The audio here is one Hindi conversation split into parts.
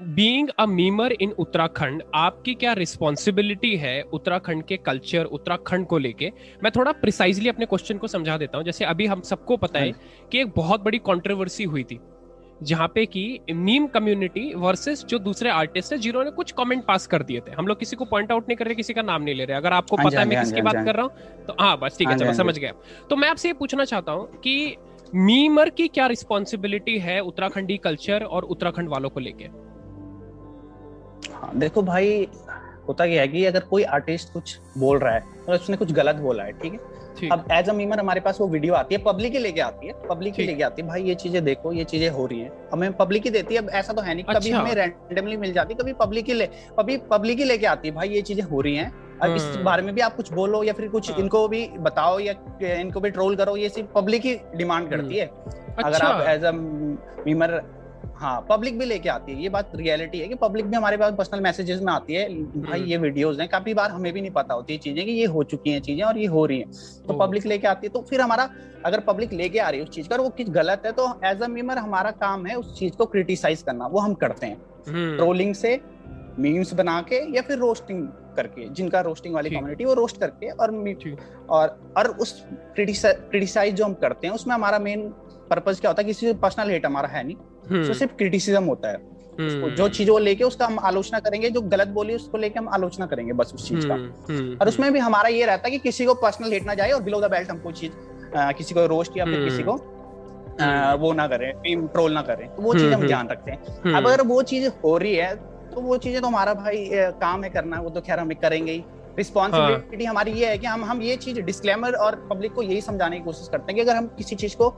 Being a memer in Uttarakhand आपकी क्या रिस्पॉन्सिबिलिटी है उत्तराखंड के कल्चर उत्तराखंड को लेके? मैं थोड़ा प्रिसाइजली अपने क्वेश्चन को समझा देता हूँ। जैसे अभी हम सबको पता है हाँ। कि एक बहुत बड़ी कॉन्ट्रोवर्सी हुई थी। जहाँ पे कि मीम कम्युनिटी वर्सेस जो दूसरे आर्टिस्ट है जिन्होंने कुछ कमेंट पास कर दिए थे। हम लोग किसी को पॉइंट आउट नहीं कर रहे किसी का नाम नहीं ले रहे। अगर आपको हाँ पता है मैं हाँ किसकी बात कर रहा हूँ तो हाँ बस ठीक है चलो समझ गया। तो मैं आपसे ये पूछना चाहता हूँ कि मीमर की क्या रिस्पॉन्सिबिलिटी है उत्तराखंडी कल्चर और उत्तराखंड वालों को लेके? हाँ देखो भाई होता क्या है कि अगर कोई आर्टिस्ट कुछ बोल रहा है और उसने कुछ गलत बोला है ठीक है अब एज अ मीमर हमारे पास वो वीडियो आती है पब्लिक ही लेके आती है पब्लिक ही लेके आती है भाई ये चीज़ें देखो ये चीज़ें हो रही हैं हमें पब्लिक ही देती है अब ऐसा तो है नहीं अच्छा। कभी हमें रैंडमली मिल जाती है कभी पब्लिक ही ले कभी पब्लिक ही लेके आती है भाई ये चीज़ें हो रही हैं अब इस हम्म। बारे में भी आप कुछ बोलो या फिर कुछ हाँ। इनको भी बताओ या इनको भी ट्रोल करो ये सिर्फ़ पब्लिक ही डिमांड करती हम्म। है अगर आप एज अ मीमर हाँ पब्लिक भी लेके आती है। ये बात रियलिटी है कि पब्लिक भी हमारे पास पर्सनल मैसेजेस में आती है। भाई हम्म। ये वीडियोस हैं काफ़ी बार हमें भी नहीं पता होती है चीज़ें कि ये हो चुकी हैं चीज़ें और ये हो रही हैं। तो पब्लिक लेके आती है तो फिर हमारा अगर पब्लिक लेके आ रही है उस चीज़ का वो किस गलत है तो एज अ मीमर हमारा काम है उस चीज़ को क्रिटिसाइज करना वो हम करते हैं। ट्रोलिंग हम्म। से मीम्स बना के या फिर रोस्टिंग करके जिनका रोस्टिंग वाली कम्युनिटी वो रोस्ट करके और और और उस क्रिटिसाइज जो हम करते हैं उसमें हमारा मेन पर्पज क्या होता है? किसी पर्सनल हेट हमारा है नहीं। तो सिर्फ़ क्रिटिसिज्म होता है। हम्म। जो चीज़ वो लेके उसका हम आलोचना करेंगे जो गलत बोली उसको लेके हम आलोचना करेंगे बस उस चीज़ का। हम्म, और उसमें भी हमारा ये रहता है कि किसी को पर्सनल हेट ना जाए और बिलो द बेल्ट हम कोई चीज़ किसी को रोस्ट या फिर किसी को आ, वो ना करें ट्रोल ना करें। तो वो चीज़ हम ध्यान रखते हैं। अब अगर वो चीज़ हो रही है तो वो चीज़ें तो हमारा भाई काम है करना वो तो खैर हम करेंगे ही। रिस्पॉन्सिबिलिटी हाँ. हमारी ये है कि हम हम ये चीज़ डिस्क्लेमर और पब्लिक को यही समझाने की कोशिश करते हैं कि अगर हम किसी चीज़ को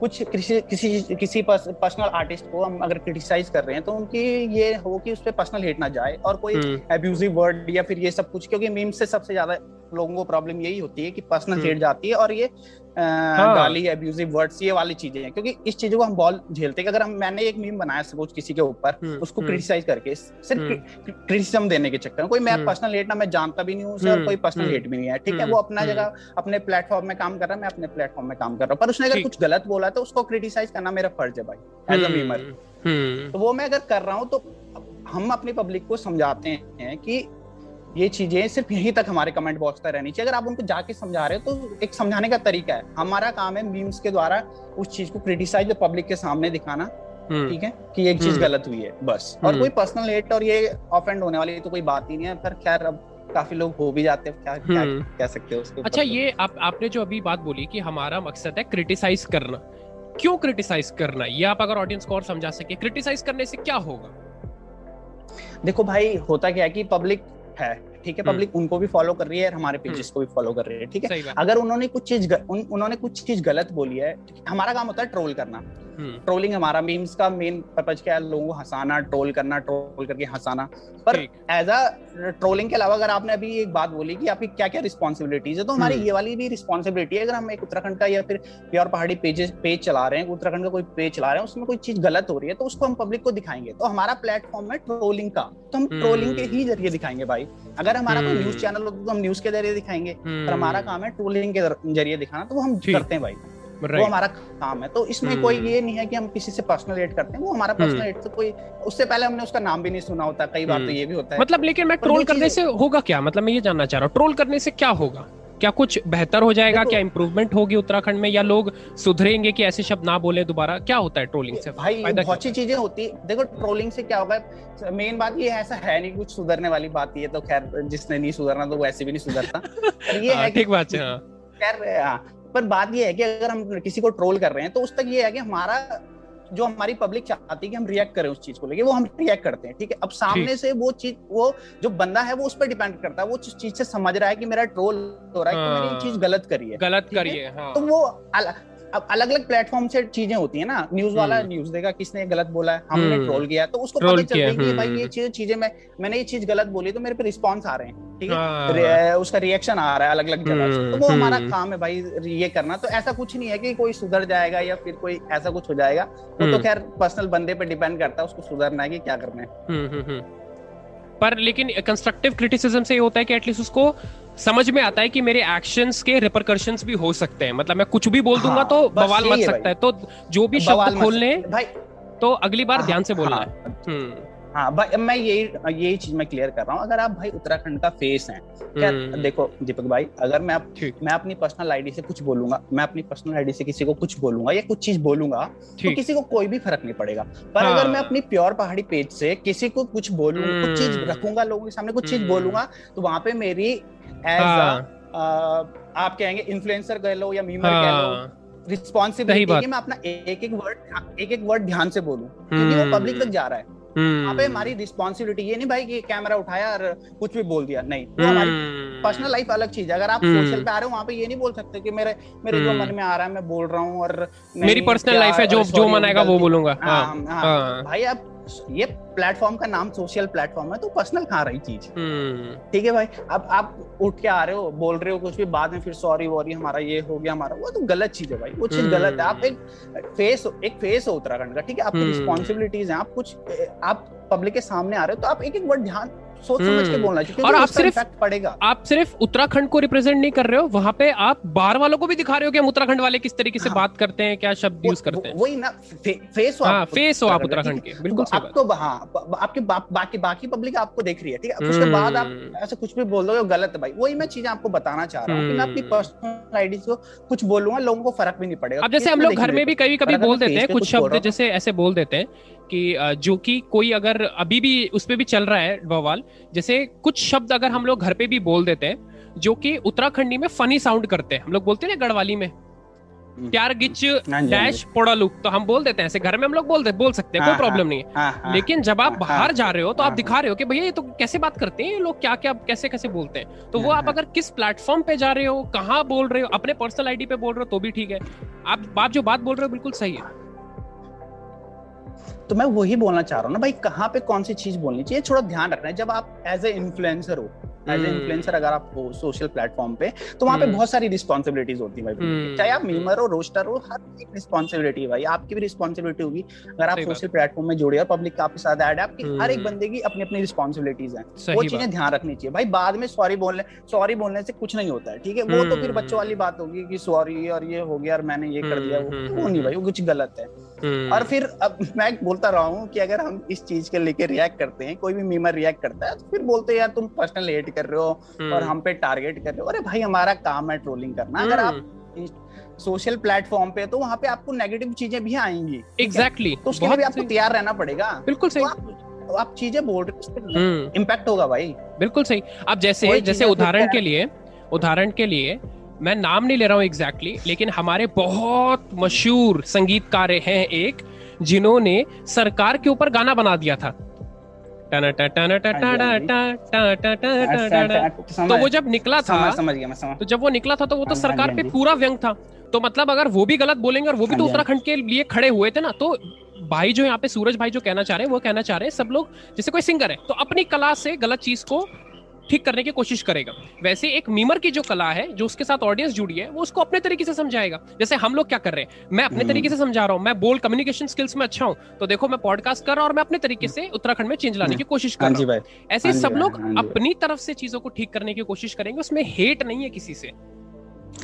कुछ किसी किसी किसी पर्सनल आर्टिस्ट को हम अगर क्रिटिसाइज कर रहे हैं तो उनकी ये हो कि उस पर पर्सनल हेट ना जाए और कोई एब्यूजिव हम्म। वर्ड या फिर ये सब कुछ क्योंकि मीम से सबसे ज़्यादा लोगों को प्रॉब्लम यही होती है कि पर्सनल हम्म। जाती है और ये हाँ। गाली एब्यूजिव वर्ड्स ये वाली चीज़ें हैं। क्योंकि इस चीज़ों को हम बॉल झेलते हैं अगर हम मैंने एक मीम बनाया सपोज़ किसी के ऊपर हम्म, उसको क्रिटिसाइज हम्म। करके सिर्फ़ क्रिटिसिज्म। देने के चक्कर में कोई मैं पर्सनल हेट ना मैं जानता भी नहीं हूँ और कोई पर्सनल हेट भी नहीं है ठीक है? वो अपना जगह अपने प्लेटफॉर्म में काम कर रहा है मैं अपने प्लेटफॉर्म में काम कर रहा हूँ। पर उसने अगर कुछ गलत बोला तो उसको क्रिटिसाइज करना मेरा फ़र्ज़ है भाई एज अ मीमर तो वो मैं अगर कर रहा हूँ तो हम अपनी पब्लिक को समझाते हैं कि ये चीज़ें सिर्फ़ यहीं तक हमारे कमेंट बॉक्स तक रहनी चाहिए। अगर आप उनको जाके समझा रहे हो तो एक समझाने का तरीका है। हमारा काम है मीम्स के द्वारा उस चीज़ को क्रिटिसाइज पब्लिक के सामने दिखाना हम्म। ठीक है? कि एक चीज़ हम्म। गलत हुई है बस। और हम्म। कोई पर्सनल हेट और ये ऑफेंड होने वाली तो कोई बात ही नहीं है। फिर खैर अब काफ़ी लोग हो भी जाते हैं। क्या क्या कह सकते हो उसके अच्छा ये आप आपने जो अभी बात बोली कि हमारा मकसद है क्रिटिसाइज करना। क्यों क्रिटिसाइज करना? ये आप अगर ऑडियंस को और समझा सके क्रिटिसाइज करने से क्या होगा? देखो भाई होता क्या है कि पब्लिक है ठीक है पब्लिक हम्म। उनको भी फॉलो कर रही है हमारे पेजेस हम्म। को भी फॉलो कर रही है ठीक है? अगर उन्होंने कुछ चीज़ उन, उन्होंने कुछ चीज़ गलत बोली है हमारा काम होता है ट्रोल करना। ट्रोलिंग हम्म। हमारा मीम्स का मेन पर्पज क्या है? लोगों को हंसाना ट्रोल करना ट्रोल करके हंसाना। पर एज अ ट्रोलिंग के अलावा अगर आपने अभी एक बात बोली कि आपकी क्या क्या रिस्पॉन्सिबिलिटीज है तो हमारी ये वाली भी रिस्पॉन्सिबिलिटी है अगर हम एक उत्तराखंड का या फिर प्योर पहाड़ी पेज पेज चला रहे हैं उत्तराखंड का कोई पेज चला रहे हैं उसमें कोई चीज़ गलत हो रही है तो उसको हम पब्लिक को दिखाएँगे। तो हमारा प्लेटफॉर्म है ट्रोलिंग का तो हम ट्रोलिंग के ही ज़रिए दिखाएँगे भाई। अगर हमारा कोई न्यूज़ चैनल हो तो हम न्यूज़ के ज़रिए दिखाएँगे पर हमारा काम है टूलिंग के ज़रिए दिखाना तो वो हम करते हैं भाई। वो हमारा काम है। तो इसमें. कोई ये नहीं है कि हम किसी से पर्सनल एड करते हैं वो हमारा पर्सनल. एड तो कोई उससे पहले हमने उसका नाम भी नहीं सुना होता कई बार तो. ये भी होता है। मतलब लेकिन मैं ट्रोल करने से होगा क्या? मतलब मैं ये जानना चाह रहा हूँ ट्रोल करने से क्या होगा? क्या कुछ बेहतर हो जाएगा? क्या इंप्रूवमेंट होगी उत्तराखंड में? या लोग सुधरेंगे कि ऐसे शब्द ना बोले दोबारा? क्या होता है ट्रोलिंग से? भाई बहुत सी चीज़ें होती देखो ट्रोलिंग से क्या होगा? मेन बात ये ऐसा है नहीं कुछ सुधरने वाली बात ये तो खैर जिसने नहीं सुधरना तो वो ऐसे भी नहीं सुधरता। ये हाँ, है ठीक बात है हाँ। खैर हाँ, पर बात ये है कि अगर हम किसी को ट्रोल कर रहे हैं तो उस तक ये है कि हमारा जो हमारी पब्लिक चाहती है कि हम रिएक्ट करें उस चीज़ को लेके वो हम रिएक्ट करते हैं ठीक है? अब सामने से वो चीज़ वो जो बंदा है वो उस पर डिपेंड करता है वो चीज़ से समझ रहा है कि मेरा ट्रोल हो रहा है कि मैंने ये चीज़ गलत करी है गलत करी है हाँ। तो वो अब अलग अलग प्लेटफॉर्म से चीज़ें होती है ना। न्यूज़ वाला न्यूज़ हम्म। देगा किसने गलत बोला है हमने ट्रोल हम्म। किया तो उसको पता चलता है कि भाई ये हम्म। चीज़ चीज़ें मैं मैंने ये चीज़ गलत बोली तो मेरे पे रिस्पॉन्स आ रहे हैं ठीक है? हाँ। उसका रिएक्शन आ रहा है अलग अलग जगह से। तो वो हमारा काम है भाई ये करना। तो ऐसा कुछ नहीं है कि कोई सुधर जाएगा या फिर कोई ऐसा कुछ हो जाएगा। वो तो खैर पर्सनल बंदे पे डिपेंड करता है उसको सुधरना है कि क्या करना है। पर लेकिन कंस्ट्रक्टिव क्रिटिसिज्म से ये होता है कि एटलीस्ट उसको समझ में आता है कि मेरे एक्शंस के रिपरकर्शंस भी हो सकते हैं। मतलब मैं कुछ भी बोल दूँगा हाँ, तो बवाल मच सकता है। तो जो भी शब्द खोलने तो अगली बार हाँ, ध्यान से बोलना। हाँ, है हम्म। हाँ भाई मैं यही यही चीज़ मैं क्लियर कर रहा हूँ अगर आप भाई उत्तराखंड का फेस हैं क्या हम्म। देखो दीपक भाई अगर मैं आप मैं अपनी पर्सनल आईडी से कुछ बोलूँगा मैं अपनी पर्सनल आईडी से किसी को कुछ बोलूँगा या कुछ चीज़ बोलूँगा तो किसी को कोई भी फ़र्क नहीं पड़ेगा पर हाँ। अगर मैं अपनी प्योर पहाड़ी पेज से किसी को कुछ बोलूँ कुछ चीज़ हम्म। रखूँगा लोगों के सामने कुछ चीज़ हम्म। बोलूँगा तो वहाँ पे मेरी एज हाँ। आप कहेंगे इन्फ्लुएंसर कह लो या मीमर कह लो रिस्पॉन्सिबिलिटी मैं अपना एक एक वर्ड एक एक वर्ड ध्यान से बोलूँ क्योंकि वो पब्लिक तक जा रहा है पे हमारी रिस्पॉन्सिबिलिटी ये नहीं भाई कि कैमरा उठाया और कुछ भी बोल दिया नहीं वो हमारी पर्सनल हम्म। लाइफ अलग चीज़ है अगर आप सोशल हम्म। पे आ रहे हो वहाँ पे ये नहीं बोल सकते कि मेरे मेरे जो मन हम्म। में आ रहा है मैं बोल रहा हूँ और मेरी पर्सनल लाइफ है जो जो मन आएगा वो बोलूँगा हाँ, हाँ, हाँ। भाई आप ये प्लेटफॉर्म का नाम सोशल प्लेटफॉर्म है तो पर्सनल कहाँ रही चीज़ हम्म। ठीक है भाई अब आप उठ के आ रहे हो बोल रहे हो कुछ भी बाद में फिर सॉरी वॉरी हमारा ये हो गया हमारा वो तो गलत चीज़ है भाई वो चीज़ गलत है आप एक फेस एक फेस हो उत्तराखंड का ठीक है आपकी रिस्पॉन्सिबिलिटीज हम्म। है आप कुछ आप पब्लिक के सामने आ रहे हो तो आप एक एक वर्ड ध्यान सोच समझ के हम्म। बोलना चाहिए और आप सिर्फ़ पड़ेगा। आप सिर्फ़ उत्तराखंड को रिप्रेजेंट नहीं कर रहे हो वहाँ पे आप बाहर वालों को भी दिखा रहे हो कि हम उत्तराखंड वाले किस तरीके से हाँ, बात करते हैं क्या शब्द यूज़ करते हैं। वही ना फे, फेस हो हाँ, फेस हो आप उत्तराखंड के बिल्कुल आप तो हाँ आपके बाकी बाकी पब्लिक आपको देख रही है ठीक है? उसके बाद आप हम्म। ऐसे कुछ भी बोल रहे हो गलत है भाई। वही मैं चीज़ें आपको बताना चाह रहा हूँ मैं अपनी पर्सनल आईडी को कुछ बोलूँगा लोगों को फ़र्क भी नहीं पड़ेगा। अब जैसे हम लोग घर में भी कभी कभी बोल देते हैं कुछ शब्द जैसे ऐसे बोल देते हैं कि जो कि कोई अगर अभी भी उस पर भी चल रहा है बवाल जैसे कुछ शब्द अगर हम लोग घर पे भी बोल देते हैं जो कि उत्तराखंडी में फनी साउंड करते हैं हम लोग बोलते हैं ना गढ़वाली में हम्म। प्यार गिच हाँ हाँ डैश पोड़ालू तो हम बोल देते हैं ऐसे घर में हम लोग बोल दे, बोल सकते हैं कोई प्रॉब्लम हाँ, नहीं है। लेकिन जब आप बाहर जा रहे हो तो आप दिखा रहे हो कि भैया ये तो कैसे बात करते हैं ये लोग क्या क्या कैसे कैसे बोलते हैं? तो वो आप अगर किस प्लेटफॉर्म पे जा रहे हो कहाँ बोल रहे हो अपने पर्सनल आईडी पे बोल रहे हो तो भी ठीक है। आप आप जो बात बोल रहे हो बिल्कुल सही है। तो मैं वही बोलना चाह रहा हूँ ना, भाई कहाँ पे कौन सी चीज़ बोलनी चाहिए? थोड़ा ध्यान रखना है। जब आप एज ए इन्फ्लुएंसर हो एज ए इन्फ्लुएंसर अगर आप हो सोशल प्लेटफॉर्म पे तो वहाँ पे हम्म। बहुत सारी रिस्पॉन्सिबिलिटीज होती है भाई हम्म। चाहे आप मीमर हो रोस्टर हो हर एक रिस्पॉन्सिबिलिटी है भाई। आपकी भी रिस्पॉन्सिबिलिटी होगी। अगर आप सोशल प्लेटफॉर्म में जुड़े हो पब्लिक का आपके साथ ऐड है आपकी हर एक। बंदे की अपनी अपनी रिस्पॉन्सिबिलिटीज है वो चीज़ें ध्यान रखनी चाहिए। भाई बाद में सॉरी बोलने सॉरी बोलने से कुछ नहीं होता है ठीक है? वो तो फिर बच्चों वाली बात होगी कि सॉरी और ये हो गया और मैंने ये कर दिया वो वो नहीं भाई वो कुछ गलत है। और फिर अब मैं बोलता रहा हूँ कि अगर हम इस चीज़ के लेके रिएक्ट करते हैं कोई भी मीमर रिएक्ट करता है तो फिर बोलते हैं यार तुम पर्सनल हेट कर रहे हो और हम पे टारगेट कर रहे हो। अरे भाई हमारा काम है ट्रोलिंग करना। अगर आप सोशल प्लेटफॉर्म पे तो वहाँ पे आपको नेगेटिव चीज़ें भी आएँगी एग्जैक्टली exactly. तो उसके लिए भी आपको तैयार रहना पड़ेगा। बिल्कुल सही। तो आप, तो आप चीज़ें बोल रहे इम्पैक्ट होगा भाई। बिल्कुल सही। अब जैसे जैसे उदाहरण के लिए उदाहरण के लिए मैं नाम नहीं ले रहा हूँ एग्जैक्टली exactly, लेकिन हमारे बहुत मशहूर संगीतकार हैं एक जिन्होंने सरकार के ऊपर गाना बना दिया था। तो वो जब निकला था समझ गया मैं तो जब वो निकला था तो वो तो सरकार पे पूरा व्यंग था तो मतलब अगर वो भी गलत बोलेंगे और वो भी तो उत्तराखंड के लिए खड़े हुए थे ना तो भाई जो यहाँ पे सूरज भाई जो। कहना चाह रहे हैं वो कहना चाह रहे हैं सब लोग जैसे कोई सिंगर है तो अपनी कला से गलत चीज़ को ठीक करने की कोशिश करेगा। वैसे एक मीमर की जो कला है जो उसके साथ ऑडियंस जुड़ी है वो उसको अपने तरीके से समझाएगा। जैसे हम लोग क्या कर रहे हैं? मैं अपने हम्म। तरीके से समझा रहा हूँ। मैं बोल कम्युनिकेशन स्किल्स में अच्छा हूँ। तो देखो मैं पॉडकास्ट कर रहा हूँ और मैं अपने तरीके से उत्तराखंड में चेंज लाने की कोशिश कर रहा हूँ। ऐसे हाँ सब लोग हाँ अपनी तरफ़ से चीज़ों को ठीक करने की कोशिश करेंगे। उसमें हेट नहीं है किसी से।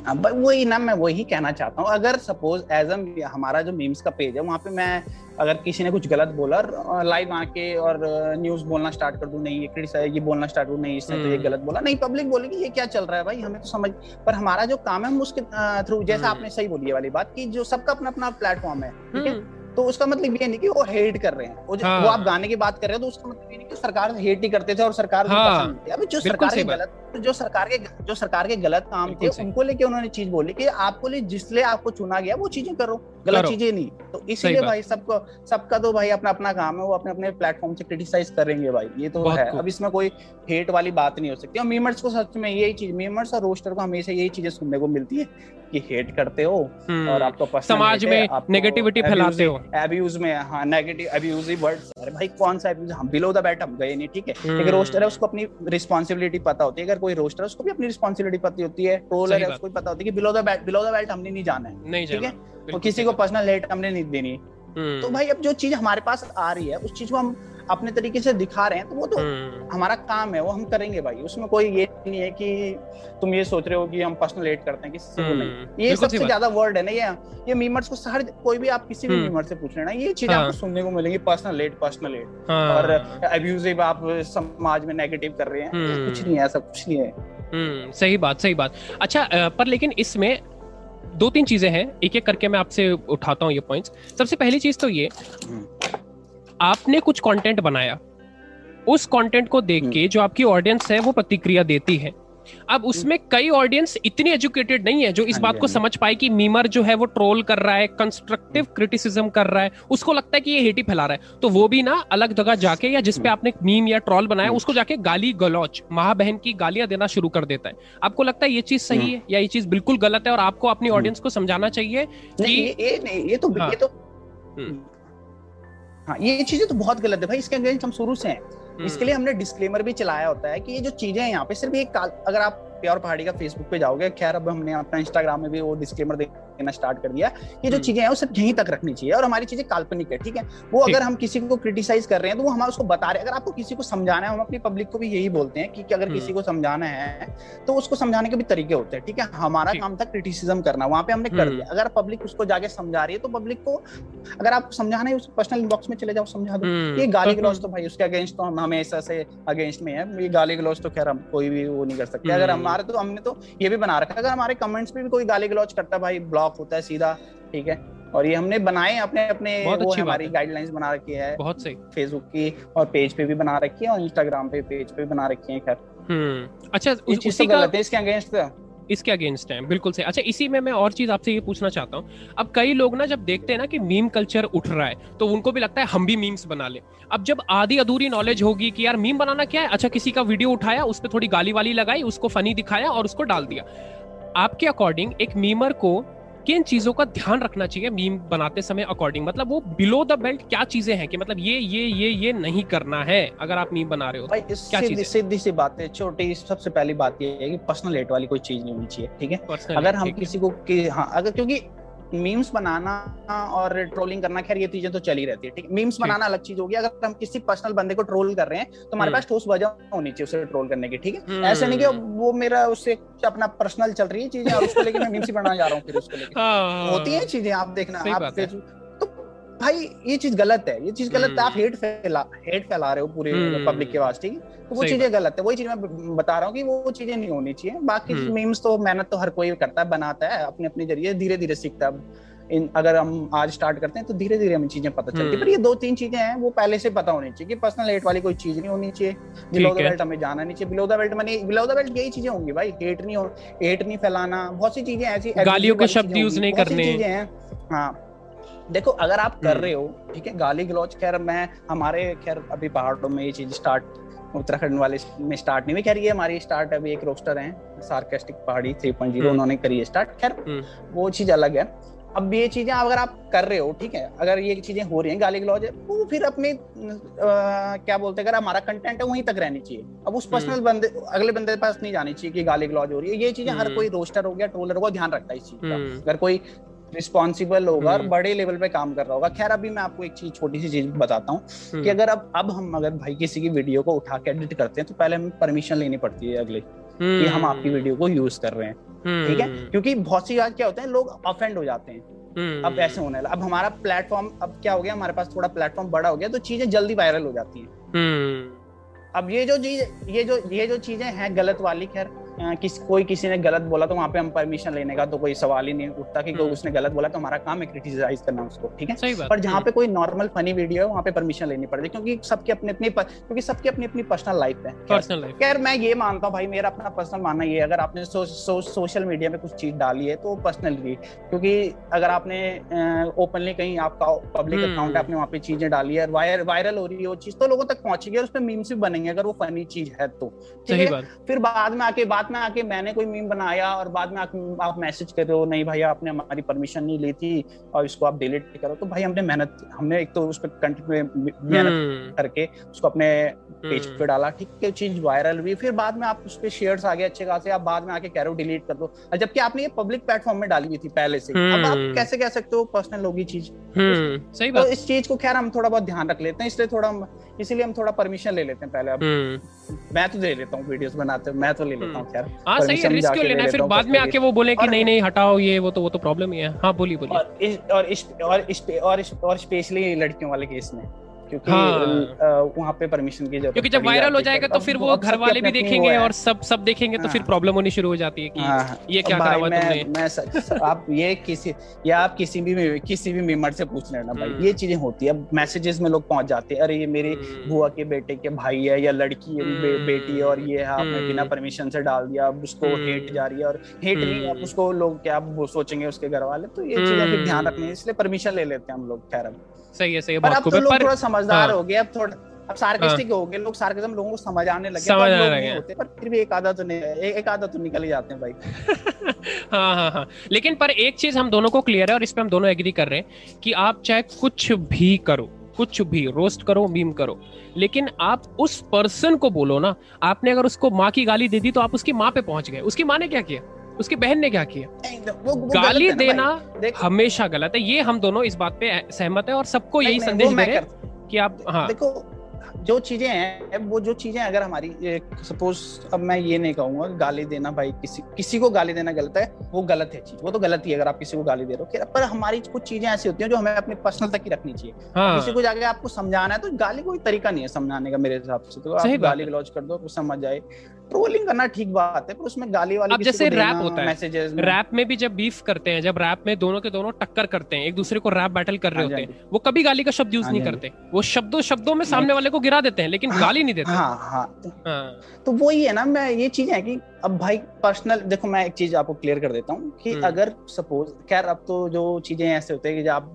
वही ना मैं वही कहना चाहता हूँ अगर सपोज़ एज ए हमारा जो मीम्स का पेज है वहाँ पे मैं अगर किसी ने कुछ गलत बोला लाइव आके और न्यूज़ बोलना स्टार्ट कर दू नहीं ये ये बोलना स्टार्ट करूँ नहीं इसने तो ये हम्म। गलत बोला नहीं पब्लिक बोलेगी ये क्या चल रहा है भाई हमें तो समझ पर हमारा जो काम है हम उसके थ्रू जैसा हम्म। आपने सही बोली है वाली बात की जो सबका अपना अपना प्लेटफॉर्म है ठीक है हम्म। तो उसका मतलब ये नहीं कि वो हेट कर रहे हैं वो, हाँ। वो आप गाने की बात कर रहे हो तो उसका मतलब ये नहीं कि सरकार हेट ही करते थे और सरकार हाँ। जो सरकार गलत जो सरकार के जो सरकार के गलत काम थे उनको लेके उन्होंने चीज़ बोली कि आपको लिए जिसलिए आपको चुना गया वो चीज़ें करो गलत चीज़ें नहीं। तो इसीलिए भाई सबको सबका तो भाई अपना अपना काम है वो अपने अपने प्लेटफॉर्म से क्रिटिसाइज करेंगे भाई ये तो है। अब इसमें कोई हेट वाली बात नहीं हो सकती। और मीमर्स को सच में यही चीज़ मीमर्स और रोस्टर को हमेशा यही चीज़ें सुनने को मिलती है कि हेट करते हो हम्म। और आपको समाज में नेगेटिविटी फैलाते हो। अब्यूज में हाँ नेगेटिव अब्यूजिव वर्ड्स अरे भाई कौन सा अब्यूज हम बिलो द बैट हम गए नहीं ठीक है? एक रोस्टर हम्म। है उसको अपनी रिस्पॉन्सिबिलिटी पता होती है। अगर कोई रोस्टर उसको भी अपनी रिस्पॉन्सिबिलिटी पता होती है। ट्रोलर है उसको भी पता होती है कि below the belt below the belt हमने नहीं जाना है ठीक है? और किसी को पर्सनल हेट हमने नहीं देनी। हम्म। तो भाई अब जो चीज़ हमारे पास आ रही है उस चीज़ को हम अपने तरीके से दिखा रहे हैं तो वो तो हम्म। हमारा काम है वो हम करेंगे भाई। उसमें कोई ये नहीं है कि तुम ये सोच रहे हो कि हम पर्सनल एड करते हैं किसी को नहीं हम्म। ये सबसे ज़्यादा वर्ड है ना ये ये मीमर्स को हर कोई भी आप किसी भी मीमर हम्म। से पूछ लेना ये चीज़ आपको हाँ। सुनने को मिलेगी पर्सनल एड पर्सनल एड और अब्यूजिव आप समाज में नेगेटिव कर रहे हैं कुछ नहीं है ऐसा कुछ नहीं है। सही बात सही बात। अच्छा पर लेकिन इसमें दो तीन चीज़ें हैं एक एक करके मैं आपसे उठाता हूँ ये पॉइंट्स सबसे पहली चीज़ तो ये आपने कुछ कंटेंट बनाया। उस कंटेंट को देख के जो आपकी ऑडियंस है वो प्रतिक्रिया देती है। अब उसमें कई ऑडियंस इतनी एजुकेटेड नहीं है जो इस हाँ बात को हाँ समझ पाए कि मीमर जो है वो ट्रोल कर रहा है कंस्ट्रक्टिव क्रिटिसिज्म कर रहा है। उसको लगता है कि ये हेटी फैला रहा है। तो वो भी ना अलग जगह जाके या जिसपे हाँ। आपने मीम या ट्रोल बनाया उसको जाके गाली गलौच माँ बहन की गालियाँ देना शुरू कर देता है। आपको लगता है ये चीज़ सही है या ये चीज़ बिल्कुल गलत है और आपको अपनी ऑडियंस को समझाना चाहिए कि ये नहीं ये तो ये तो हम्म। हाँ ये चीज़ें तो बहुत गलत है भाई इसके अगेंस्ट हम शुरू से हैं इसके हम्म। लिए हमने डिस्क्लेमर भी चलाया होता है कि ये जो चीज़ें हैं यहाँ पे सिर्फ़ एक अगर आप प्योर पहाड़ी का फेसबुक पे जाओगे। खैर अब हमने अपना इंस्टाग्राम में भी वो डिस्क्लेमर देना स्टार्ट कर दिया। ये जो हम्म। चीज़ें हैं वो सिर्फ़ यहीं तक रखनी चाहिए और हमारी चीज़ें काल्पनिक है ठीक है? वो अगर हम किसी को क्रिटिसाइज कर रहे हैं तो वो हम उसको बता रहे हैं। अगर आपको किसी को समझाना है हम अपनी पब्लिक को भी यही बोलते हैं कि अगर किसी हम्म। को समझाना है तो उसको समझाने के भी तरीके होते हैं ठीक है? हमारा काम था क्रिटिसिज्म करना वहाँ पे हमने कर दिया। अगर पब्लिक उसको जाके समझा रही है तो पब्लिक को अगर आप समझाना है उसको पर्सनल इनबॉक्स में चले जाओ समझा दो। ये गाली गलौज तो भाई उसके अगेंस्ट तो हम हमेशा से अगेंस्ट में है। ये गाली गलौज तो खैर हम कोई भी वो नहीं कर सकते। अगर हमारे तो हमने तो ये भी बना रखा है। अगर हमारे कमेंट्स में भी कोई गाली गलौज करता है भाई ब्लॉक होता है सीधा ठीक है? और ये हमने बनाए अपने अपने वो हमारी गाइडलाइंस बना रखी है। बहुत सही। फेसबुक की और पेज पे भी बना रखी है और इंस्टाग्राम पे पेज पे भी बना रखी है खैर। हम्म अच्छा उस, उसी का गलत इसके अगेंस्ट इसके अगेंस्ट है, बिल्कुल से अच्छा इसी में मैं और चीज़ आपसे ये पूछना चाहता हूँ। अब कई लोग ना जब देखते हैं ना कि मीम कल्चर उठ रहा है तो उनको भी लगता है हम भी मीम्स बना ले। अब जब आधी अधूरी नॉलेज होगी कि यार मीम बनाना क्या है? अच्छा किसी का वीडियो उठाया, उस पर थोड़ी गाली वाली लगाई, उसको फनी दिखाया और उसको डाल दिया। आपके अकॉर्डिंग एक मीमर को किन चीज़ों का ध्यान रखना चाहिए मीम बनाते समय अकॉर्डिंग मतलब वो बिलो द बेल्ट क्या चीज़ें हैं कि मतलब ये ये ये ये नहीं करना है अगर आप मीम बना रहे हो भाई क्या सीधी सीधी सी बात है छोटी सबसे पहली बात ये है कि पर्सनल हेट वाली कोई चीज़ नहीं होनी चाहिए ठीक है? अगर हम किसी को कि हाँ अगर क्योंकि मीम्स बनाना और ट्रोलिंग करना खैर ये चीज़ें तो चली रहती है ठीक है मीम्स बनाना अलग चीज़ होगी अगर हम किसी पर्सनल बंदे को ट्रोल कर रहे हैं तो हमारे हम्म। पास ठोस वजह होनी चाहिए उसे ट्रोल करने की ठीक है ऐसे नहीं कि हम्म। वो मेरा उससे अपना पर्सनल चल रही है चीज़ें और उसको लेके मैं मीम्स ही बनाना जा रहा हूँ फिर उसको लेके हाँ, होती है हाँ। चीज़ें आप देखना आप भाई ये चीज़ गलत है। ये चीज़ गलत है आप हेट हम्म। फैला हेट फैला रहे हो पूरे पब्लिक हम्म। के है? तो वो चीज़ें गलत है। वही चीज़ मैं बता रहा हूँ कि वो चीज़ें नहीं होनी चाहिए। बाकी मीम्स हम्म। तो मेहनत तो हर कोई करता है बनाता है अपने अपने ज़रिए धीरे धीरे सीखता है। इन अगर हम आज स्टार्ट करते हैं तो धीरे धीरे हमें चीज़ें पता चलती है। पर ये दो तीन चीज़ें हैं वो पहले से पता होनी चाहिए कि पर्सनल हेट वाली कोई चीज़ नहीं होनी चाहिए। बिलो द बेल्ट हमें जाना नहीं चाहिए। बिलो द बेल्ट मैंने बिलो द बेल्ट यही चीज़ें होंगी भाई। हेट नहीं हो हेट नहीं फैलाना बहुत सी चीज़ें ऐसी गालियों के शब्द यूज़ नहीं करने। चीज़ें हैं। हाँ। देखो अगर आप कर हम्म। रहे हो ठीक है गाली गलौज खैर मैं हमारे खैर अभी पहाड़ों में ये चीज़ स्टार्ट उत्तराखंड वाले में स्टार्ट नहीं हुई। खैर ये हमारी स्टार्ट अभी एक रोस्टर है सार्केस्टिक पहाड़ी 3.0 हम्म। उन्होंने करी है स्टार्ट खैर हम्म। वो चीज़ अलग है। अब ये चीज़ें अगर आप कर रहे हो ठीक है अगर ये चीज़ें हो रही हैं गाली गलौज है वो फिर अपने क्या बोलते हैं अगर हमारा कंटेंट है वहीं तक रहनी चाहिए। अब उस पर्सनल बंदे अगले बंदे के पास नहीं जानी चाहिए कि गाली गलौज हो रही है। ये चीज़ें हर कोई रोस्टर हो गया ट्रोलर हो गया ध्यान रखता है इस चीज़ का। अगर कोई रिस्पॉन्सिबल होगा और हम्म। बड़े लेवल पे काम कर रहा होगा। खैर अभी मैं आपको एक चीज़ छोटी सी चीज़ बताता हूँ कि हम्म। अगर अब अब हम अगर भाई किसी की वीडियो को उठा के एडिट करते हैं तो पहले हमें परमिशन लेनी पड़ती है अगले कि हम आपकी वीडियो हम्म। को यूज़ कर रहे हैं। ठीक है? क्योंकि बहुत सी बात क्या होते हैं लोग ऑफेंड हो जाते हैं। अब ऐसे होने लगा। अब हमारा प्लेटफॉर्म अब क्या हो गया हमारे पास थोड़ा प्लेटफॉर्म बड़ा हो गया तो चीज़ें जल्दी वायरल हो जाती है। अब ये जो चीज़ ये जो ये जो चीज़ें हैं गलत वाली खैर किस कोई किसी ने गलत बोला तो वहाँ पे हम परमिशन लेने का तो कोई सवाल ही नहीं उठता कि कोई हम्म। उसने गलत बोला तो हमारा काम है क्रिटिसाइज करना उसको ठीक है? पर जहाँ पे कोई नॉर्मल फनी वीडियो है वहाँ पे परमिशन लेनी पड़ती है क्योंकि सबके अपने अपनी क्योंकि सबकी अपनी अपनी पर्सनल लाइफ है खैर। मैं ये मानता हूँ भाई मेरा अपना पर्सनल मानना ये अगर आपने सोशल मीडिया में कुछ चीज़ डाली है तो पर्सनल भी क्योंकि अगर आपने ओपनली कहीं आपका पब्लिक अकाउंट है हम्म। आपने वहाँ पे चीज़ें डाली है वायरल हो रही है वो चीज़ तो लोगों तक पहुंचेगी और उस पर मीम्स भी बनेंगे अगर वो फनी चीज़ है तो ठीक है? फिर बाद में आके बात में आके मैंने कोई मीम बनाया और बाद में आप मैसेज कर रहे हो नहीं भाई आपने हमारी परमिशन नहीं ली थी और इसको आप डिलीट करो। तो भाई हमने मेहनत हमने एक तो उस पर कंटिन्यू मेहनत हम्म। करके उसको अपने पेज पे डाला। ठीक है चीज़ वायरल हुई। फिर बाद में आप उस पर शेयर आ गए अच्छे खासे आप बाद में आके कह रहे हो डिलीट कर दो। जबकि आपने ये पब्लिक प्लेटफॉर्म में डाली हुई थी पहले से। अब आप कैसे कह सकते हो पर्सनल होगी चीज़? सही बात। तो इस चीज़ को खैर हम थोड़ा बहुत ध्यान रख लेते हैं इसलिए थोड़ा इसीलिए हम थोड़ा परमिशन ले लेते हैं पहले। अब हम्म। मैं तो ले लेता हूँ वीडियोस बनाते मैं तो ले लेता हूँ। खैर हाँ सही है रिस्क क्यों लेना है फिर बाद में आके वो बोले कि नहीं नहीं हटाओ ये वो तो वो तो प्रॉब्लम ही है हाँ बोलिए बोलिए और और और स्पेशली लड़कियों वाले केस में क्योंकि हाँ। वहाँ पे परमिशन की ज़रूरत क्योंकि जब वायरल हो जाएगा तो फिर वो घर वाले भी देखेंगे और सब सब देखेंगे तो फिर प्रॉब्लम हाँ। होनी शुरू हो जाती है कि हाँ। ये क्या करा हुआ तुमने मैं आप ये किसी या आप किसी भी किसी भी मेंबर से पूछ लेना भाई हम्म। ये चीज़ें होती है मैसेजेस में लोग पहुँच जाते हैं अरे ये मेरी हम्म। बुआ के बेटे के भाई है या लड़की है बेटी है और ये है आपने बिना परमिशन से डाल दिया अब उसको हेट हम्म। जा रही है और हेट नहीं अब उसको लोग क्या सोचेंगे उसके घर वाले तो ये चीज़ें ध्यान रखनी है इसलिए परमिशन ले लेते हैं हम लोग खैर अब सही है सही है पर अब तो लोग थोड़ा समझदार हाँ। हो गए अब थोड़ा अब सार्केस्टिक हाँ। हो गए लोग सार्केज्म लोगों को समझ आने लगे समझ आने लगे होते पर फिर भी एक आधा तो नहीं एक, एक आधा तो निकल ही जाते हैं भाई। हाँ हाँ हाँ। लेकिन पर एक चीज़ हम दोनों को क्लियर है और इस पे हम दोनों एग्री कर रहे हैं कि आप चाहे कुछ भी करो कुछ भी रोस्ट करो मीम करो लेकिन आप उस पर्सन को बोलो ना आपने अगर उसको माँ की गाली दे दी तो आप उसकी माँ पे पहुँच गए। उसकी माँ ने क्या किया? उसकी बहन ने क्या किया? वो, वो गाली देना हमेशा गलत है। ये हम दोनों इस बात पे सहमत है और सबको यही संदेश दे रहे कि आप हाँ। देखो जो चीज़ें हैं वो जो चीज़ें अगर हमारी सपोज़ अब मैं ये नहीं कहूँगा गाली देना भाई किसी किसी को गाली देना गलत है वो गलत है चीज़। वो तो गलत ही है अगर आप किसी को गाली दे रहे हो। पर हमारी कुछ चीज़ें ऐसी होती हैं जो हमें अपनी पर्सनल तक ही रखनी चाहिए। हाँ। किसी को जाके आपको समझाना है तो गाली कोई तरीका नहीं है समझाने का मेरे हिसाब से। तो आप गाली गलौज कर दो समझ जाए ट्रोलिंग करना ठीक बात है पर उसमें गाली वाली अब जैसे रैप होता है मैसेजेस रैप में भी जब बीफ करते हैं जब रैप में दोनों के दोनों टक्कर करते हैं एक दूसरे को रैप बैटल कर रहे हाँ होते हैं हाँ वो कभी गाली का शब्द यूज़ हाँ नहीं करते वो शब्दों शब्दों में सामने वाले को गिरा देते हैं लेकिन गाली नहीं देते। हाँ हाँ तो वही है ना मैं ये चीज़ है कि अब भाई पर्सनल देखो मैं एक चीज़ आपको क्लियर कर देता हूँ कि हम्म। अगर सपोज़ खैर अब तो जो चीज़ें ऐसे होते हैं कि आप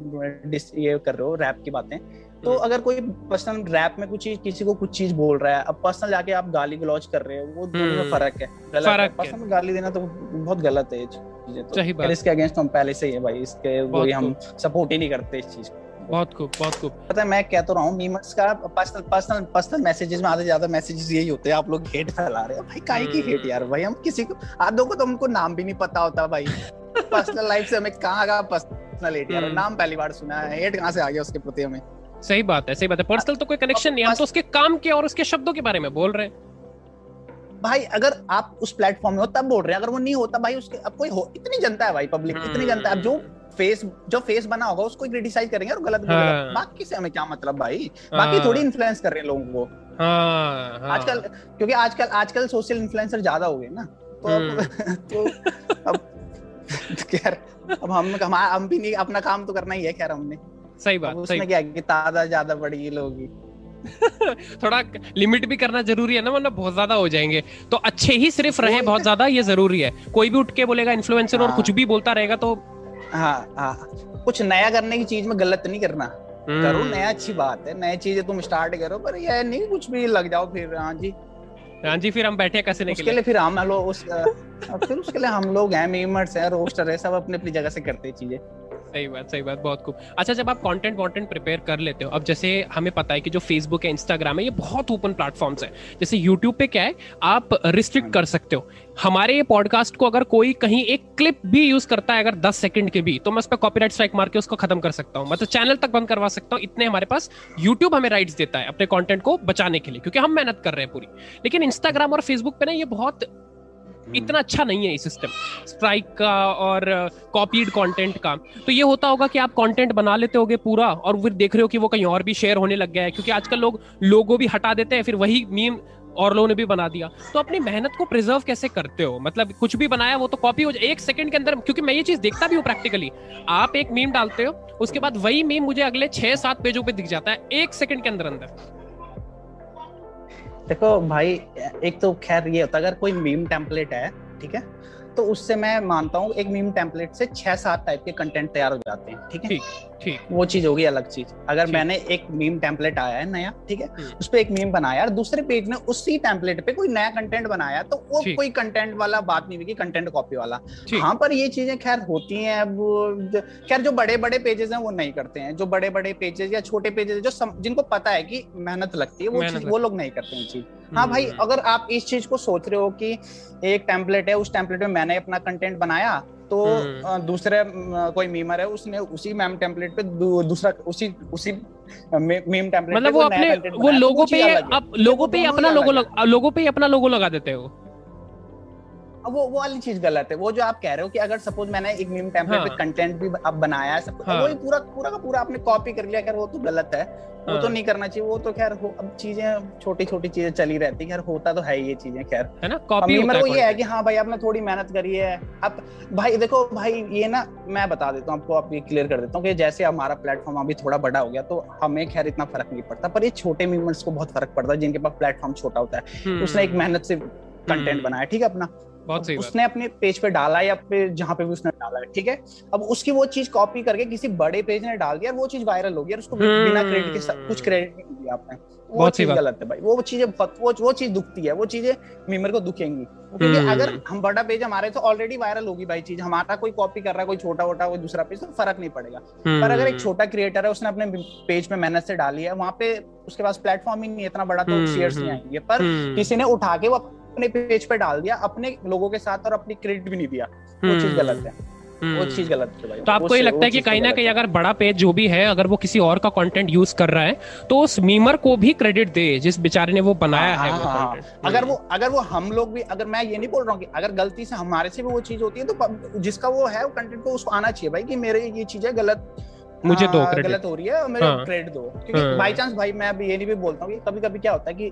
ये कर रहे हो रैप की बातें तो हम्म। अगर कोई पर्सनल रैप में कुछ चीज़ किसी को कुछ चीज़ बोल रहा है अब पर्सनल जाके आप गाली गलौज कर रहे हो वो दोनों में हम्म। फ़र्क है। गलत पर्सनल गाली देना तो बहुत गलत है चीज़ें तो। इसके अगेंस्ट हम पहले से ही है भाई इसके वही हम सपोर्ट ही नहीं करते इस चीज़ को। बहुत खूब बहुत खूब। पता है मैं कह तो रहा हूँ मीमर्स का पर्सनल पर्सनल पर्सनल मैसेजेस में आधे ज़्यादा मैसेजेस यही होते हैं आप लोग हेट फैला रहे हो। भाई काहे की हेट यार? भाई हम किसी को आधों को तो हमको नाम भी नहीं पता होता भाई। पर्सनल लाइफ से हमें कहाँ का पर्सनल हेट यार? हम्म। नाम पहली बार सुना है हेट कहाँ से आ गया उसके प्रति हमें? सही बात है सही बात है। पर्सनल तो कोई कनेक्शन नहीं हम तो उसके काम के और उसके शब्दों के बारे में बोल रहे हैं। भाई अगर आप उस प्लेटफॉर्म में हो तब बोल रहे हैं। अगर वो नहीं होता भाई उसके अब कोई हो इतनी जनता है भाई पब्लिक इतनी जनता है। अब जो फेस जो फेस बना होगा उसको क्रिटिसाइज करेंगे और गलत हाँ। बाकी से हमें क्या मतलब भाई? बाकी थोड़ी इन्फ्लुएंस कर रहे हैं लोगों को। हाँ, हाँ. आजकल क्योंकि आजकल आजकल सोशल इन्फ्लुएंसर ज़्यादा हो गए ना। तो अब हम्म। तो अब खैर अब हम हम भी नहीं अपना काम तो करना ही है खैर हमने। सही बात उसमें क्या कि ताज़ा ज़्यादा बढ़ी लोगी थोड़ा लिमिट भी करना ज़रूरी है ना वरना बहुत ज़्यादा हो जाएँगे। तो अच्छे ही सिर्फ़ रहे बहुत ज़्यादा ये ज़रूरी है। कोई भी उठ के बोलेगा इन्फ्लुएंसर हाँ, और। कुछ भी बोलता रहेगा तो हाँ हाँ। कुछ नया करने की चीज़ में गलत नहीं करना। करो हम्म। नया अच्छी बात है। नई चीज़ें तुम स्टार्ट करो पर ये नहीं कुछ भी लग जाओ फिर हाँ जी। हाँ जी फिर हम बैठे कैसे नहीं उसके लिए फिर हम लोग उस फिर उसके लिए हम लोग हैं मीमर्स हैं रोस्टर है सब अपनी अपनी जगह से करते चीज़ें। सही बात सही बात, बहुत खूब। अच्छा जब आप कंटेंट वॉन्टेंट प्रिपेयर कर लेते हो, अब जैसे हमें पता है कि जो फेसबुक है इंस्टाग्राम है, ये बहुत ओपन प्लेटफॉर्म्स है। जैसे यूट्यूब पे क्या है, आप रिस्ट्रिक्ट कर सकते हो। हमारे ये पॉडकास्ट को अगर कोई कहीं एक क्लिप भी यूज़ करता है, अगर दस सेकंड के भी तो मैं उस पर कॉपीराइट स्ट्राइक मार के उसको खत्म कर सकता हूँ। मतलब चैनल तक बंद करवा सकता हूँ। इतने हमारे पास यूट्यूब हमें राइट्स देता है अपने कंटेंट को बचाने के लिए, क्योंकि हम मेहनत कर रहे हैं पूरी। लेकिन इंस्टाग्राम और फेसबुक पे ना ये बहुत। इतना अच्छा नहीं है ये सिस्टम स्ट्राइक का और कॉपीड कंटेंट का। तो ये होता होगा कि आप कंटेंट बना लेते होगे पूरा और फिर देख रहे हो कि वो कहीं और भी शेयर होने लग गया है। क्योंकि आजकल लोग, लोगो भी हटा देते हैं, फिर वही मीम और लोगों ने भी बना दिया। तो अपनी मेहनत को प्रिजर्व कैसे करते हो? मतलब कुछ भी बनाया, वो तो कॉपी हो जाए एक सेकंड के अंदर, क्योंकि मैं ये चीज़ देखता भी हूँ प्रैक्टिकली आप एक मीम डालते हो, उसके बाद वही मीम मुझे अगले छह सात पेजों पे दिख जाता है, एक सेकंड के अंदर अंदर देखो भाई, एक तो खैर ये होता है, अगर कोई मीम टेम्पलेट है, ठीक है? तो उससे मैं मानता हूँ एक मीम टेम्पलेट से छह सात टाइप के कंटेंट तैयार हो जाते हैं ठीक है? ठीक वो चीज़ होगी अलग चीज़। अगर मैंने एक मीम टेम्पलेट आया है नया ठीक है? हम्म। उस पर एक मीम बनाया और दूसरे पेज में उसी टेम्पलेट पे कोई नया कंटेंट बनाया तो वो कोई कंटेंट वाला बात नहीं हुई कंटेंट कॉपी वाला। हाँ पर ये चीज़ें खैर होती हैं अब खैर जो बड़े बड़े पेजेस हैं वो नहीं करते हैं। जो बड़े बड़े पेजेस या छोटे पेजेस जो जिनको पता है कि मेहनत लगती है वो वो लोग नहीं करते हैं चीज़। हाँ भाई। अगर आप इस चीज़ को सोच रहे हो कि एक टेम्पलेट है उस टेम्पलेट में मैंने अपना कंटेंट बनाया तो हम्म। दूसरे कोई मीमर है उसने उसी मैम टेम्पलेट पे दूसरा उसी उसी मीम टेम्पलेट मतलब वो अपने वो लोगों पे आप लोगो पे अपना लोगो लोगों पे अपना लोगो लगा देते हो वो वो वाली चीज़ गलत है वो जो आप कह रहे हो कि अगर सपोज़ मैंने एक मीम टेम्पलेट हाँ. पे कंटेंट भी अब बनाया है सब हाँ. वो पूरा पूरा का पूरा आपने कॉपी कर लिया खैर वो तो गलत है हाँ. वो तो हाँ। नहीं करना चाहिए वो तो खैर अब चीज़ें छोटी छोटी चीज़ें चली रहती है खैर होता तो है ये चीज़ें खैर है ना कॉपी मीमर को ये है कि हाँ भाई आपने थोड़ी मेहनत करी है अब भाई देखो भाई ये ना मैं बता देता हूँ आपको आप ये क्लियर कर देता हूँ कि जैसे हमारा प्लेटफॉर्म अभी थोड़ा बड़ा हो गया तो हमें खैर इतना फ़र्क नहीं पड़ता पर ये छोटे मीमर्स को बहुत फ़र्क पड़ता है जिनके पास प्लेटफॉर्म छोटा होता है हम्म। उसने एक मेहनत से कंटेंट हम्म। बनाया ठीक है अपना बहुत सही उसने अपने पेज पे डाला या फिर जहाँ पे भी उसने डाला है ठीक है? अब उसकी वो चीज़ कॉपी करके किसी बड़े पेज ने डाल दिया वो चीज़ वायरल हो गया उसको बिना क्रेडिट के कुछ क्रेडिट नहीं दिया आपने। वो चीज़ गलत है भाई। वो चीज़ें वो वो चीज़ दुखती है वो चीज़ें मीमर को दुखेंगी। क्योंकि हम्म। अगर हम बड़ा पेज हमारे तो ऑलरेडी वायरल होगी भाई चीज़ हमारा कोई कॉपी कर रहा है कोई छोटा वोटा कोई दूसरा पेज तो फ़र्क नहीं पड़ेगा। हम्म। पर अगर एक छोटा क्रिएटर है उसने अपने पेज पे मेहनत से डाली है वहाँ पे उसके पास प्लेटफॉर्म ही नहीं इतना बड़ा तो हम्म, नहीं आएँगे। पर किसी ने उठा के वो अपने पेज पे डाल दिया अपने लोगों के साथ और अपनी क्रेडिट भी नहीं दिया। वो चीज़ गलत है। वो हम्म। चीज़ गलत है भाई। तो आपको ये लगता है कि कहीं ना कहीं अगर बड़ा पेज जो भी है अगर वो किसी और का कंटेंट यूज़ कर रहा है तो उस मीमर को भी क्रेडिट दे जिस बेचारे ने वो बनाया हाँ, है वो हाँ, हाँ। अगर वो अगर वो हम लोग भी अगर मैं ये नहीं बोल रहा हूँ कि अगर गलती से हमारे से भी वो चीज़ होती है तो जिसका वो है वो कंटेंट को उसको आना चाहिए भाई कि मेरे ये चीज़ है गलत मुझे दो क्रेडिट गलत हो रही है और मेरे क्रेडिट दो। क्योंकि बाई चांस भाई मैं अभी ये नहीं भी बोलता हूँ कभी कभी क्या होता है कि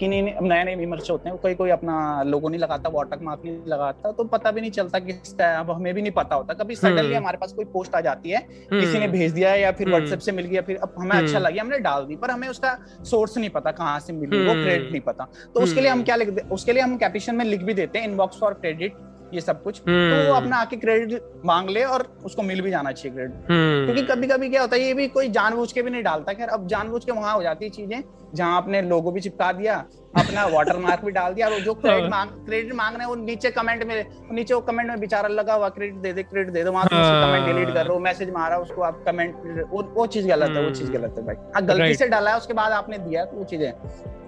कि नहीं नए नए मीमर्स होते हैं कोई कोई अपना लोगो नहीं लगाता वाटर मार्क नहीं लगाता तो पता भी नहीं चलता किसका है अब हमें भी नहीं पता होता। कभी सडनली हम्म। हमारे पास कोई पोस्ट आ जाती है किसी ने हम्म। भेज दिया या फिर व्हाट्सएप हम्म। से मिल गया फिर अब हमें अच्छा लगी हमने डाल दी पर हमें उसका सोर्स नहीं पता कहाँ से मिली वो क्रेडिट नहीं पता। तो उसके लिए हम क्या लिख उसके लिए हम कैपिशन में लिख भी देते हैं इनबॉक्स फॉर क्रेडिट ये सब कुछ। तो वो अपना आके क्रेडिट मांग ले और उसको मिल भी जाना चाहिए क्रेडिट क्योंकि कभी कभी क्या होता है ये भी कोई जानबूझ के भी नहीं डालता खैर अब जानबूझ के वहाँ हो जाती है चीज़ें जहाँ आपने लोगो भी चिपका दिया अपना वाटर मार्क भी डाल दिया और जो क्रेडिट हाँ। मांग क्रेडिट मांग रहे हैं वो नीचे कमेंट में नीचे वो कमेंट में बेचारा लगा हुआ क्रेडिट दे दे क्रेडिट दे दो वहाँ कमेंट डिलीट कर रहे हो मैसेज मारा उसको आप कमेंट वो वो चीज़ गलत है वो चीज़ गलत है भाई। हाँ गलती से डाला है उसके बाद आपने दिया वो चीज़ें।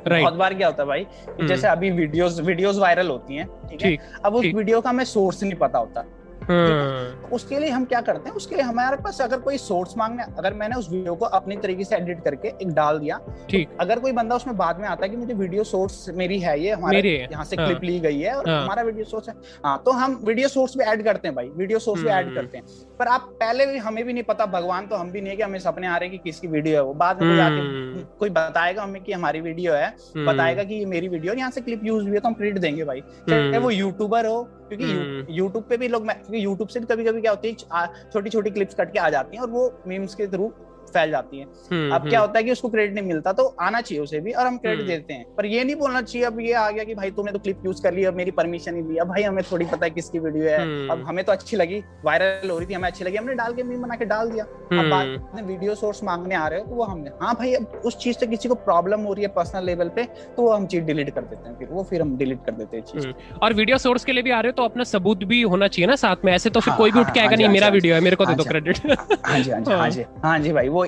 बहुत बार क्या होता है भाई जैसे हम्म। अभी वीडियोस वीडियोस वायरल होती हैं ठीक है? अब उस वीडियो का हमें सोर्स नहीं पता होता। तो उसके लिए हम क्या करते हैं उसके लिए हमारे पास अगर कोई सोर्स मांगने अगर मैंने उस वीडियो को अपनी तरीके से एडिट करके एक डाल दिया ठीक अगर कोई बंदा उसमें बाद में आता है कि मुझे वीडियो सोर्स मेरी है ये हमारे यहाँ से क्लिप हाँ। ली गई है और हाँ। हमारा वीडियो सोर्स है हाँ तो हम वीडियो सोर्स भी ऐड करते हैं भाई वीडियो सोर्स भी ऐड हम्म। करते हैं पर आप पहले भी हमें भी नहीं पता भगवान तो हम भी नहीं है कि हमें सपने आ रहे हैं कि किसकी वीडियो है वो बाद में कोई आके हम्म। कोई बताएगा हमें कि हमारी वीडियो है। बताएगा कि ये मेरी वीडियो है यहाँ से क्लिप यूज़ हुई है तो हम क्रेडिट देंगे भाई चाहे वो यूट्यूबर हो क्योंकि यूट्यूब पे भी लोग क्योंकि यूट्यूब से भी कभी कभी क्या होती है छोटी छोटी क्लिप्स कट के आ जाती हैं और वो मीम्स के थ्रू फैल जाती है हम्म, अब क्या हम्म। होता है कि उसको क्रेडिट नहीं मिलता तो आना चाहिए उसे भी और हम क्रेडिट हम्म। देते हैं पर ये नहीं बोलना चाहिए अब ये आ गया कि भाई तुमने तो क्लिप यूज़ कर ली अब मेरी परमिशन नहीं लिया भाई हमें थोड़ी पता है किसकी वीडियो है अब हमें तो अच्छी लगी वायरल हो रही थी हमें अच्छी लगी हमने डाल के मीम बना के डाल दिया अब बाद में वीडियो सोर्स मांगने आ रहे हो तो वो हमने हाँ भाई अब उस चीज़ से किसी को प्रॉब्लम हो रही है पर्सनल लेवल पे तो वो हम चीज़ डिलीट कर देते हैं फिर वो फिर हम डिलीट कर देते हैं चीज़ और वीडियो सोर्स के लिए भी आ रहे हो तो अपना सबूत भी होना चाहिए ना साथ में ऐसे तो फिर हाँ, कोई भी उठ के हाँ, आएगा हाँ नहीं मेरा वीडियो है मेरे को दे दो क्रेडिट हाँ जी हाँ जी हाँ जी हाँ जी भाई वो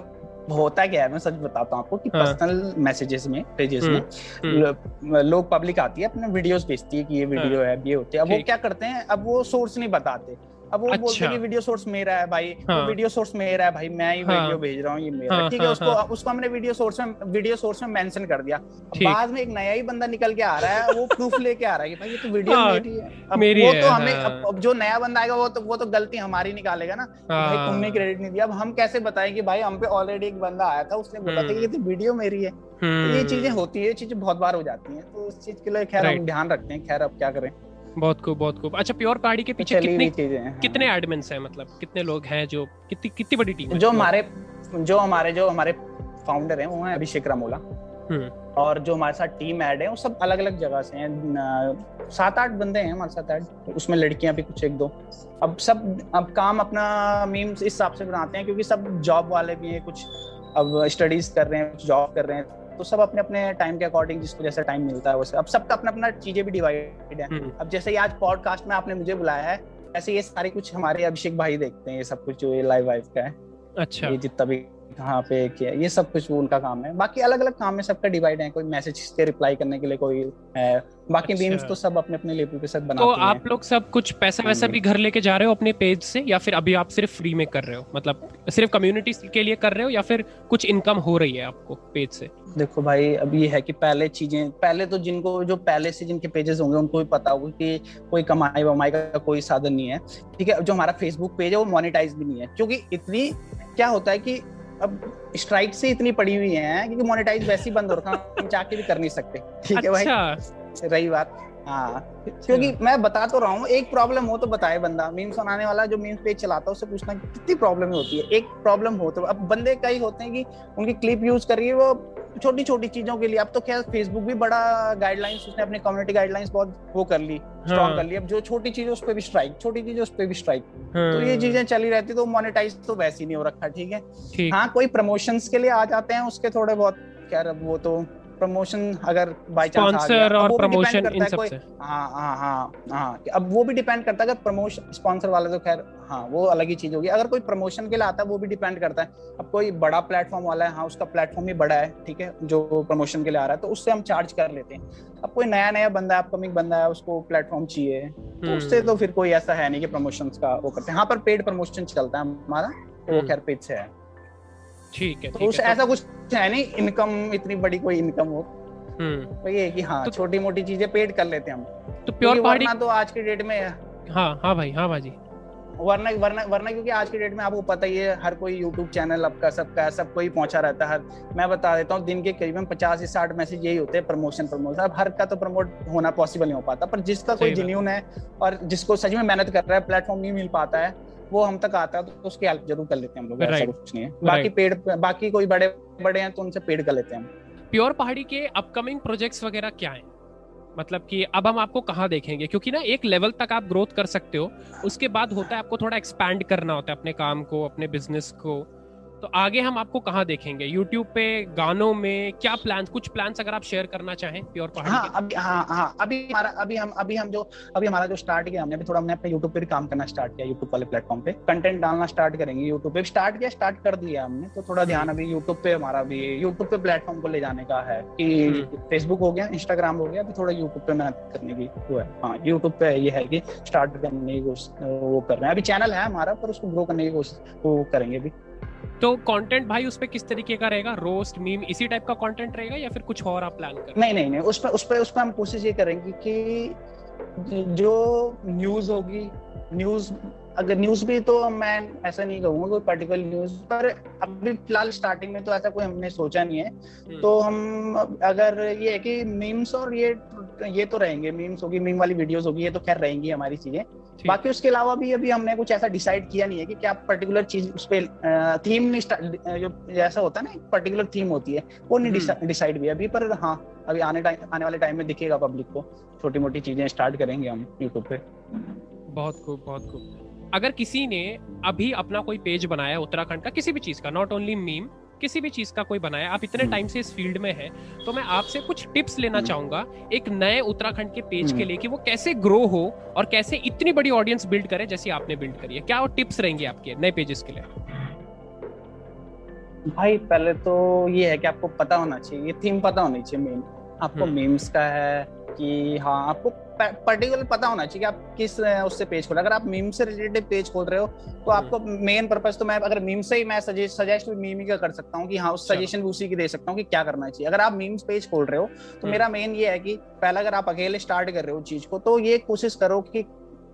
होता क्या है मैं सच बताता हूँ आपको कि पर्सनल हाँ। मैसेजेस में पेजेस में हम्म, हम्म। लोग पब्लिक आती है अपने वीडियोस भेजती है कि ये वीडियो हाँ। है ये होते हैं अब वो क्या करते हैं अब वो सोर्स नहीं बताते अब वो अच्छा। बोलते हैं कि वीडियो सोर्स मेरा है भाई। हाँ। वीडियो सोर्स मेरा है भाई मैं ही हाँ। वीडियो भेज रहा हूँ ये मेरा ठीक हाँ, है हाँ, उसको हाँ। उसको हमने वीडियो सोर्स में वीडियो सोर्स में मेंशन कर दिया। बाद में एक नया ही बंदा निकल के आ रहा है वो प्रूफ लेके आ रहा है कि भाई ये तो वीडियो हाँ, मेरी है। अब मेरी वो तो हमें अब, अब जो नया बंदा आएगा वो तो वो तो गलती हमारी निकालेगा ना। भाई हाँ। तुमने क्रेडिट नहीं दिया। अब हम कैसे बताएँ कि भाई हम पे ऑलरेडी एक बंदा आया था उसने बोला था कि ये तो वीडियो मेरी है। तो ये हम्म। चीज़ें होती है ये चीज़ें बहुत बार हो जाती हैं। तो उस चीज़ के लिए खैर हम ध्यान रखते हैं। खैर अब क्या करें? बहुत खूब बहुत खूब। अच्छा प्योर पहाड़ी के पीछे कितने कितने एडमिन्स हैं मतलब कितने लोग हैं जो कितनी कितनी बड़ी टीम जो हमारे जो हमारे जो हमारे फाउंडर हैं वो हैं अभिषेक रामोला। हम्म। और जो हमारे साथ टीम ऐड है वो सब अलग अलग जगह से हैं। सात आठ बंदे हैं हमारे साथ ऐड उसमें लड़कियाँ भी कुछ एक दो। अब सब अब काम अपना मीम्स इस हिसाब से बनाते हैं क्योंकि सब जॉब वाले भी हैं कुछ अब स्टडीज़ कर रहे हैं कुछ जॉब कर रहे हैं। तो सब अपने अपने टाइम के अकॉर्डिंग जिसको जैसा टाइम मिलता है वैसे अब सबका अपना अपना चीज़ें भी डिवाइडेड है। हम्म। अब जैसे आज पॉडकास्ट में आपने मुझे बुलाया है ऐसे ये सारे कुछ हमारे अभिषेक भाई देखते हैं ये सब कुछ जो ये लाइव वाइफ का है। अच्छा। ये जितना भी कहाँ पे किया ये सब कुछ वो उनका काम है। बाकी अलग अलग काम में सबका डिवाइड है कोई मैसेज के रिप्लाई करने के लिए कोई है। बाकी अच्छा। बीम्स तो सब अपने अपने लेवल पे सब बनाते तो हैं। आप लोग सब कुछ पैसा वैसा भी घर लेके जा रहे हो अपने पेज से या फिर अभी आप सिर्फ़ फ्री में कर रहे हो? मतलब सिर्फ़ कम्युनिटी के लिए कर रहे हो या फिर कुछ इनकम हो रही है आपको पेज से? देखो भाई अब ये है कि पहले चीज़ें पहले तो जिनको जो पहले से जिनके पेजेस होंगे उनको भी पता होगा कि कोई कमाई वमाई का कोई साधन नहीं है। ठीक है जो हमारा फेसबुक पेज है वो मोनिटाइज भी नहीं है। क्योंकि इतनी क्या होता है कि अब स्ट्राइक से इतनी पड़ी हुई है क्योंकि मोनेटाइज वैसे ही बंद हो रखा हम जाके भी कर नहीं सकते ठीक। है भाई अच्छा। रही बात हाँ क्योंकि अच्छा। मैं बता तो रहा हूँ एक प्रॉब्लम हो तो बताए बंदा मीम्स बनाने वाला जो मीम्स पेज चलाता है उससे पूछना कितनी प्रॉब्लम होती है एक प्रॉब्लम हो तो अब बंदे कई होते हैं कि उनकी क्लिप यूज़ करिए रही है वो छोटी छोटी चीज़ों के लिए। अब तो खैर फेसबुक भी बड़ा गाइडलाइंस उसने अपनी कम्युनिटी गाइडलाइंस बहुत वो कर ली स्ट्रॉन्ग हाँ। कर ली। अब जो छोटी चीज़ उस पर भी स्ट्राइक छोटी चीज़ उस पर भी स्ट्राइक हाँ। तो ये चीज़ें चली रहती तो मोनिटाइज तो वैसे ही नहीं हो रखा ठीक है? हाँ कोई प्रमोशंस के लिए आ जाते हैं उसके थोड़े बहुत क्या वो तो प्रमोशन अगर बाय चांस आ गया और प्रमोशन इन सबसे। हाँ हाँ हाँ हाँ अब वो भी डिपेंड करता है अगर प्रमोशन स्पॉन्सर वाला तो खैर हाँ वो अलग ही चीज़ होगी। अगर कोई प्रमोशन के लिए आता है वो भी डिपेंड करता है। अब कोई बड़ा प्लेटफॉर्म वाला है हाँ उसका प्लेटफॉर्म ही बड़ा है ठीक है जो प्रमोशन के लिए आ रहा है तो उससे हम चार्ज कर लेते हैं। अब कोई नया नया बंदा है अपकमिंग बंदा है उसको प्लेटफॉर्म चाहिए तो हम्म। उससे तो फिर कोई ऐसा है नहीं कि प्रमोशन का वो करते हैं। हाँ पर पेड प्रमोशन चलता है हमारा तो वो हम्म। खैर पेज से है। ठीक है तो उस ऐसा कुछ है नहीं इनकम इतनी बड़ी कोई इनकम हो। हम्म। तो ये कि हाँ तो, छोटी मोटी चीज़ें पेड कर लेते हैं हम। तो प्योर पहाड़ी तो आज के डेट में हाँ हाँ भाई हाँ भाई वरना वरना वरना क्योंकि आज के डेट में आपको पता ही है हर कोई यूट्यूब चैनल आपका सबका सब कोई पहुँचा रहता है। मैं बता देता हूँ दिन के करीबन पचास से साठ मैसेज यही होते हैं प्रमोशन प्रमोशन अब हर का तो प्रमोट होना पॉसिबल नहीं हो पाता पर जिसका कोई जिन्यून है और जिसको सच में मेहनत कर रहा है प्लेटफॉर्म नहीं मिल पाता है वो हम तक आता है तो उसकी हेल्प ज़रूर कर लेते हैं हम लोग ऐसा कुछ नहीं है। बाकी पेड बाकी कोई बड़े बड़े हैं तो उनसे पेड कर लेते हैं हम। प्योर पहाड़ी के अपकमिंग प्रोजेक्ट्स वगैरह क्या हैं? मतलब कि अब हम आपको कहाँ देखेंगे? क्योंकि ना एक लेवल तक आप ग्रोथ कर सकते हो। उसके बाद होता है आपको थोड़ा एक्सपैंड करना होता है अपने काम को, अपने बिज़नेस को। तो आगे हम आपको कहाँ देखेंगे? यूट्यूब पे गानों में क्या प्लान कुछ प्लान अगर आप शेयर करना चाहें प्योर पहाड़ी हाँ अभी हाँ हाँ अभी हमारा अभी हम अभी हम जो अभी हमारा जो स्टार्ट किया हमने अभी थोड़ा हमने अपने यूट्यूब पे भी काम करना स्टार्ट किया यूट्यूब वाले प्लेटफॉर्म पे। कंटेंट डालना स्टार्ट करेंगे यूट्यूब पे। स्टार्ट किया स्टार्ट कर दिया हमने तो थोड़ा ध्यान अभी यूट्यूब पे हमारा भी यूट्यूब पे प्लेटफॉर्म को ले जाने का है कि फेसबुक हो गया इंस्टाग्राम हो गया अभी थोड़ा यूट्यूब पे मेहनत करने की वो है। हाँ यूट्यूब पे ये है कि स्टार्ट करने की कोशिश वो कर रहे हैं। अभी चैनल है हमारा पर उसको ग्रो करने की कोशिश वो करेंगे अभी तो कंटेंट भाई उस पर किस तरीके का रहेगा? रोस्ट मीम इसी टाइप का कंटेंट रहेगा या फिर कुछ और आप प्लान कर? नहीं नहीं नहीं उस पर उस पर उस पर हम कोशिश ये करेंगे कि जो न्यूज़ होगी न्यूज़ अगर न्यूज़ भी तो मैं ऐसा नहीं कहूँगा कोई पर्टिकुलर न्यूज़ पर अभी फ़िलहाल स्टार्टिंग में तो ऐसा कोई हमने सोचा नहीं है। हम्म। तो हम अगर ये है कि मीम्स और ये ये तो रहेंगे मीम्स होगी मीम वाली वीडियोस होगी ये तो खैर रहेंगी हमारी चीज़ें। बाकी उसके अलावा भी अभी हमने कुछ ऐसा डिसाइड किया नहीं है कि क्या पर्टिकुलर चीज़ उस पर थीम जो जैसा होता है ना पर्टिकुलर थीम होती है वो नहीं डिसाइड हम्म। भी अभी पर हाँ अभी आने टाइम आने वाले टाइम में दिखेगा पब्लिक को छोटी मोटी चीज़ें स्टार्ट करेंगे हम यूट्यूब पे। बहुत खूब बहुत खूब। अगर किसी ने अभी अपना कोई पेज बनाया उत्तराखंड का किसी भी चीज़ का नॉट ओनली मीम किसी भी चीज़ का कोई बनाया आप इतने टाइम से इस फ़ील्ड में है तो मैं आपसे कुछ टिप्स लेना हम्म। चाहूँगा एक नए उत्तराखंड के पेज के हम्म। लिए कि वो कैसे ग्रो हो और कैसे इतनी बड़ी ऑडियंस बिल्ड करे जैसे आपने बिल्ड करी है क्या वो टिप्स रहेंगे आपके नए पेजेस के लिए भाई पहले तो ये है कि आपको पता होना चाहिए ये थीम पता होनी चाहिए मेन आपको मीम्स हम्म। का है कि हाँ आपको पर्टिकुलर पता होना चाहिए कि आप किस उससे पेज खोल अगर आप मीम से रिलेटेड पेज खोल रहे हो तो आपको मेन पर्पज तो मैं अगर मीम से ही मैं सजेस्ट सजेस्ट मीम ही का कर सकता हूँ कि हाँ उस सजेशन। भी उसी की दे सकता हूँ कि क्या करना चाहिए अगर आप मीम्स पेज खोल रहे हो तो हम्म। मेरा मेन ये है कि पहला अगर आप अकेले स्टार्ट कर रहे हो चीज़ को तो ये कोशिश करो कि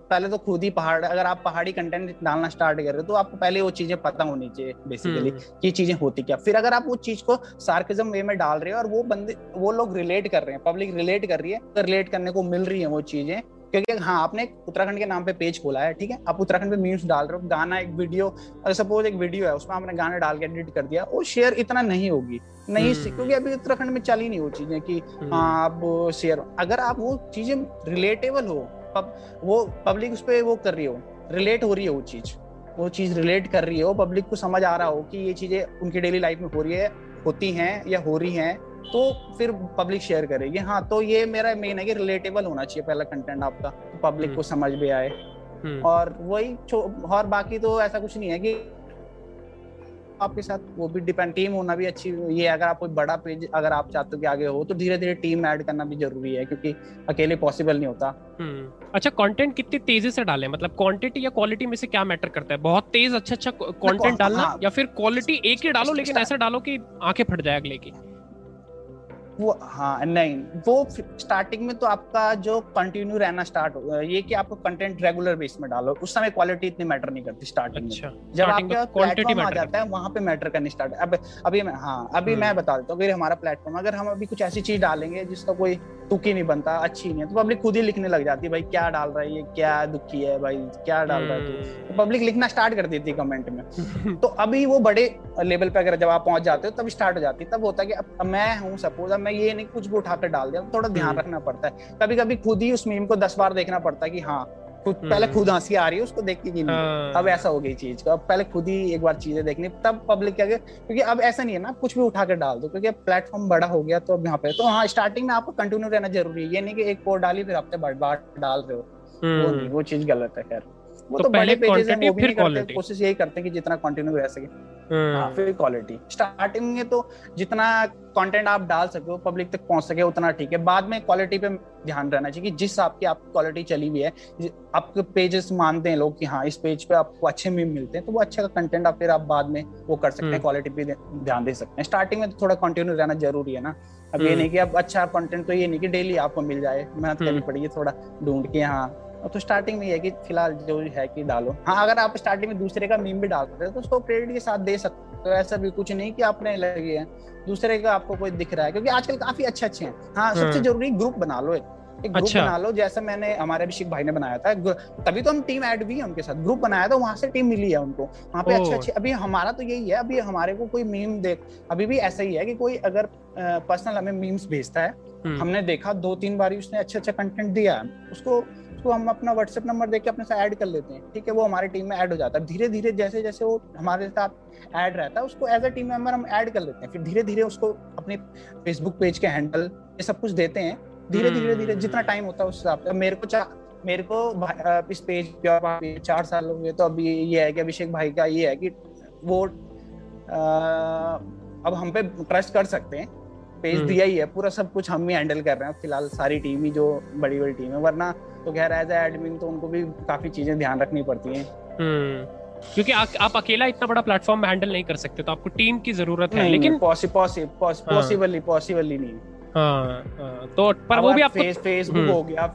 पहले तो खुद ही पहाड़ अगर आप पहाड़ी कंटेंट डालना स्टार्ट कर रहे हो तो आपको पहले वो चीज़ें पता होनी चाहिए बेसिकली हम्म। कि चीज़ें होती क्या फिर अगर आप उस चीज़ को सार्किज्म वे में डाल रहे हो और वो बंदे वो लोग रिलेट कर रहे हैं पब्लिक रिलेट कर रही है तो रिलेट करने को मिल रही है वो चीज़ें क्योंकि हाँ आपने उत्तराखंड के नाम पे पेज खोला है ठीक है आप उत्तराखंड पे मीम्स डाल रहे हो गाना एक वीडियो अगर सपोज़ एक वीडियो है उसमें आपने गाना डाल के एडिट कर दिया वो शेयर इतना नहीं होगी नहीं हम्म। क्योंकि अभी उत्तराखंड में चल ही नहीं वो चीज़ें कि हम्म। हाँ आप शेयर अगर आप वो चीज़ें रिलेटेबल हो पब, वो पब्लिक उस पर वो कर रही हो रिलेट हो रही है वो चीज़ वो चीज़ रिलेट कर रही हो पब्लिक को समझ आ रहा हो कि ये चीज़ें उनकी डेली लाइफ में हो रही है होती हैं या हो रही हैं तो फिर पब्लिक शेयर करेगी हाँ तो ये मेरा मेन है कि रिलेटेबल होना चाहिए पहला कंटेंट आपका तो पब्लिक को हम्म। समझ भी आए हम्म। और वही और बाकी तो ऐसा कुछ नहीं है कि आपके साथ वो भी डिपेंड टीम होना भी अच्छी ये अगर आप कोई बड़ा पेज अगर आप चाहते हो कि आगे हो तो धीरे धीरे टीम ऐड करना भी ज़रूरी है क्योंकि अकेले पॉसिबल नहीं होता। हम्म। अच्छा कंटेंट कितनी तेज़ी से डालें? मतलब क्वांटिटी या क्वालिटी में से क्या मैटर करता है? बहुत तेज अच्छा अच्छा कंटेंट डालना हाँ, या फिर क्वालिटी एक ही डालो लेकिन ऐसा डालो कि आँखें फट जाए अगले की? वो हाँ नहीं वो स्टार्टिंग में तो आपका जो कंटिन्यू रहना स्टार्ट हो ये कि आपको कंटेंट रेगुलर बेस में डालो उस समय क्वालिटी इतनी मैटर नहीं करती स्टार्टिंग अच्छा, में जब आपका प्लेटफॉर्म आ जाता है वहाँ पे मैटर करनी स्टार्ट अब अभी मैं हाँ अभी मैं हम्म। बता देता हूँ हमारा प्लेटफॉर्म अगर हम अभी कुछ ऐसी चीज़ डालेंगे जिसका कोई तुकी नहीं बनता अच्छी नहीं है तो पब्लिक खुद ही लिखने लग जाती है भाई क्या डाल रहा है ये? क्या दुखी है भाई? क्या डाल रहा है तो? पब्लिक हम्म। लिखना स्टार्ट कर देती है कमेंट में। तो अभी वो बड़े लेवल पे अगर जब आप पहुँच जाते हो तब स्टार्ट हो जाती है तब होता है कि अब मैं हूँ सपोज़ अब मैं ये नहीं कुछ भी उठाकर डाल दिया थोड़ा ध्यान हम्म। रखना पड़ता है कभी कभी खुद ही उस मीम को दस बार देखना पड़ता है कि हाँ खुद पहले हम्म। खुद हँसी आ रही है उसको देख के नहीं हाँ। अब ऐसा हो गई चीज़ अब पहले खुद ही एक बार चीज़ें देखनी तब पब्लिक क्या क्योंकि अब ऐसा नहीं है ना कुछ भी उठा कर डाल दो क्योंकि प्लेटफॉर्म बड़ा हो गया तो अब यहाँ पे तो हाँ स्टार्टिंग में आपको कंटिन्यू रहना ज़रूरी है ये नहीं कि एक पोस्ट डाली फिर हफ़्ते डाल रहे हो वो हम्म। नहीं वो चीज़ गलत है खैर वो तो, तो पेजेस हैं वो भी नहीं करते कोशिश यही करते हैं कि जितना कंटिन्यू रह सके। हाँ। हम्म। फिर क्वालिटी स्टार्टिंग में तो जितना कंटेंट आप डाल सके हो पब्लिक तक पहुँच सके उतना ठीक है। बाद में क्वालिटी पे ध्यान रहना चाहिए कि जिस आपकी आपकी क्वालिटी चली हुई है आपके पेजेस मानते हैं लोग कि हाँ इस पेज पे आपको अच्छे मीम मिलते हैं तो वो अच्छा कंटेंट आप फिर आप बाद में वो कर सकते हैं क्वालिटी हम्म। पे ध्यान दे सकते हैं। स्टार्टिंग में तो थोड़ा कंटिन्यू रहना ज़रूरी है ना। अब ये हम्म। नहीं कि अब अच्छा कंटेंट तो ये नहीं कि डेली आपको मिल जाए मेहनत करनी पड़ेगी थोड़ा ढूंढ के हाँ। तो स्टार्टिंग में ये कि फ़िलहाल जो है कि डालो। हाँ अगर आप स्टार्टिंग में दूसरे का मीम भी डाल रहे हो तो उसको क्रेडिट के साथ दे सकते तो ऐसा भी कुछ नहीं कि आपने लगे हैं दूसरे का आपको कोई दिख रहा है क्योंकि आजकल काफ़ी अच्छे अच्छे हैं हाँ सबसे हाँ। ज़रूरी ग्रुप बना लो एक। एक ग्रुप अच्छा। बना लो जैसा मैंने हमारे अभिषेक भाई ने बनाया था तभी तो हम टीम ऐड भी है उनके साथ। ग्रुप बनाया था वहाँ से टीम मिली है उनको। वहाँ पे अच्छे अच्छे अभी हमारा तो यही है अभी हमारे को कोई मीम देख अभी भी ऐसा ही है कि कोई अगर पर्सनल हमें मीम्स भेजता है हम्म। हमने देखा दो तीन बार उसने अच्छा अच्छा कंटेंट दिया है उसको उसको हम अपना व्हाट्सएप नंबर देके अपने साथ ऐड कर लेते हैं। ठीक है वो हमारी टीम में ऐड हो जाता है। धीरे धीरे जैसे जैसे वो हमारे साथ ऐड रहता है उसको एज अ टीम मेंबर हम ऐड कर लेते हैं। फिर धीरे धीरे उसको अपने फेसबुक पेज के हैंडल ये सब कुछ देते हैं। धीरे धीरे धीरे जितना टाइम होता है उस हिसाब से। मेरे को मेरे को इस पेज पे चार साल हो गए तो अभी ये है कि अभिषेक भाई का ये है कि वो अब हम पे ट्रस्ट कर सकते हैं। पेज हम्म। दिया ही है पूरा सब कुछ हम ही हैंडल कर रहे हैं फ़िलहाल सारी टीम ही जो बड़ी बड़ी टीम है वरना तो खैर एज एडमिन तो उनको भी काफ़ी चीज़ें ध्यान रखनी पड़ती हैं हम्म। क्योंकि आ, आप अकेला इतना बड़ा प्लेटफॉर्म हैंडल नहीं कर सकते तो आपको टीम की ज़रूरत है लेकिन पॉसिबल पॉसिबल ही नहीं हाँ, हाँ, तो पर वो भी आपको फेसबुक हम्म। हो गया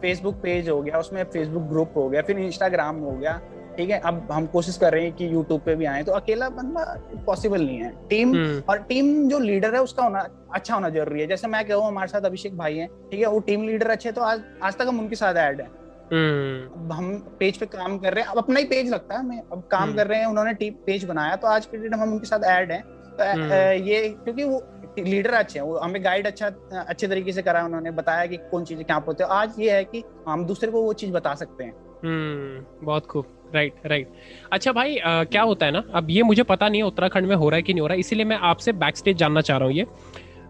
फेसबुक पेज हो गया उसमें फेसबुक ग्रुप हो गया फिर इंस्टाग्राम हो गया ठीक है अब हम कोशिश कर रहे हैं कि यूट्यूब पे भी आए तो अकेला बंदा पॉसिबल नहीं है। टीम हम्म। और टीम जो लीडर है उसका होना अच्छा होना ज़रूरी है। जैसे मैं कहूँ हमारे साथ अभिषेक भाई है ठीक है वो टीम लीडर अच्छे तो आज आज तक हम उनके साथ ऐड है। हम्म। अब हम पेज पे काम कर रहे हैं अब अपना ही पेज लगता है हमें। अब काम हम्म। कर रहे हैं उन्होंने टीम पेज बनाया तो आज के डेट हम उनके साथ ऐड है। तो ये क्योंकि वो लीडर अच्छे हैं वो हमें गाइड अच्छा अच्छे तरीके से करा उन्होंने बताया कि कौन चीज़ें क्या होते हैं। आज ये है कि हम दूसरे को वो चीज़ बता सकते हैं। बहुत खूब। राइट राइट अच्छा भाई आ, क्या होता है ना अब ये मुझे पता नहीं है उत्तराखंड में हो रहा है कि नहीं हो रहा है इसीलिए मैं आपसे बैक स्टेज जानना चाह रहा हूँ ये।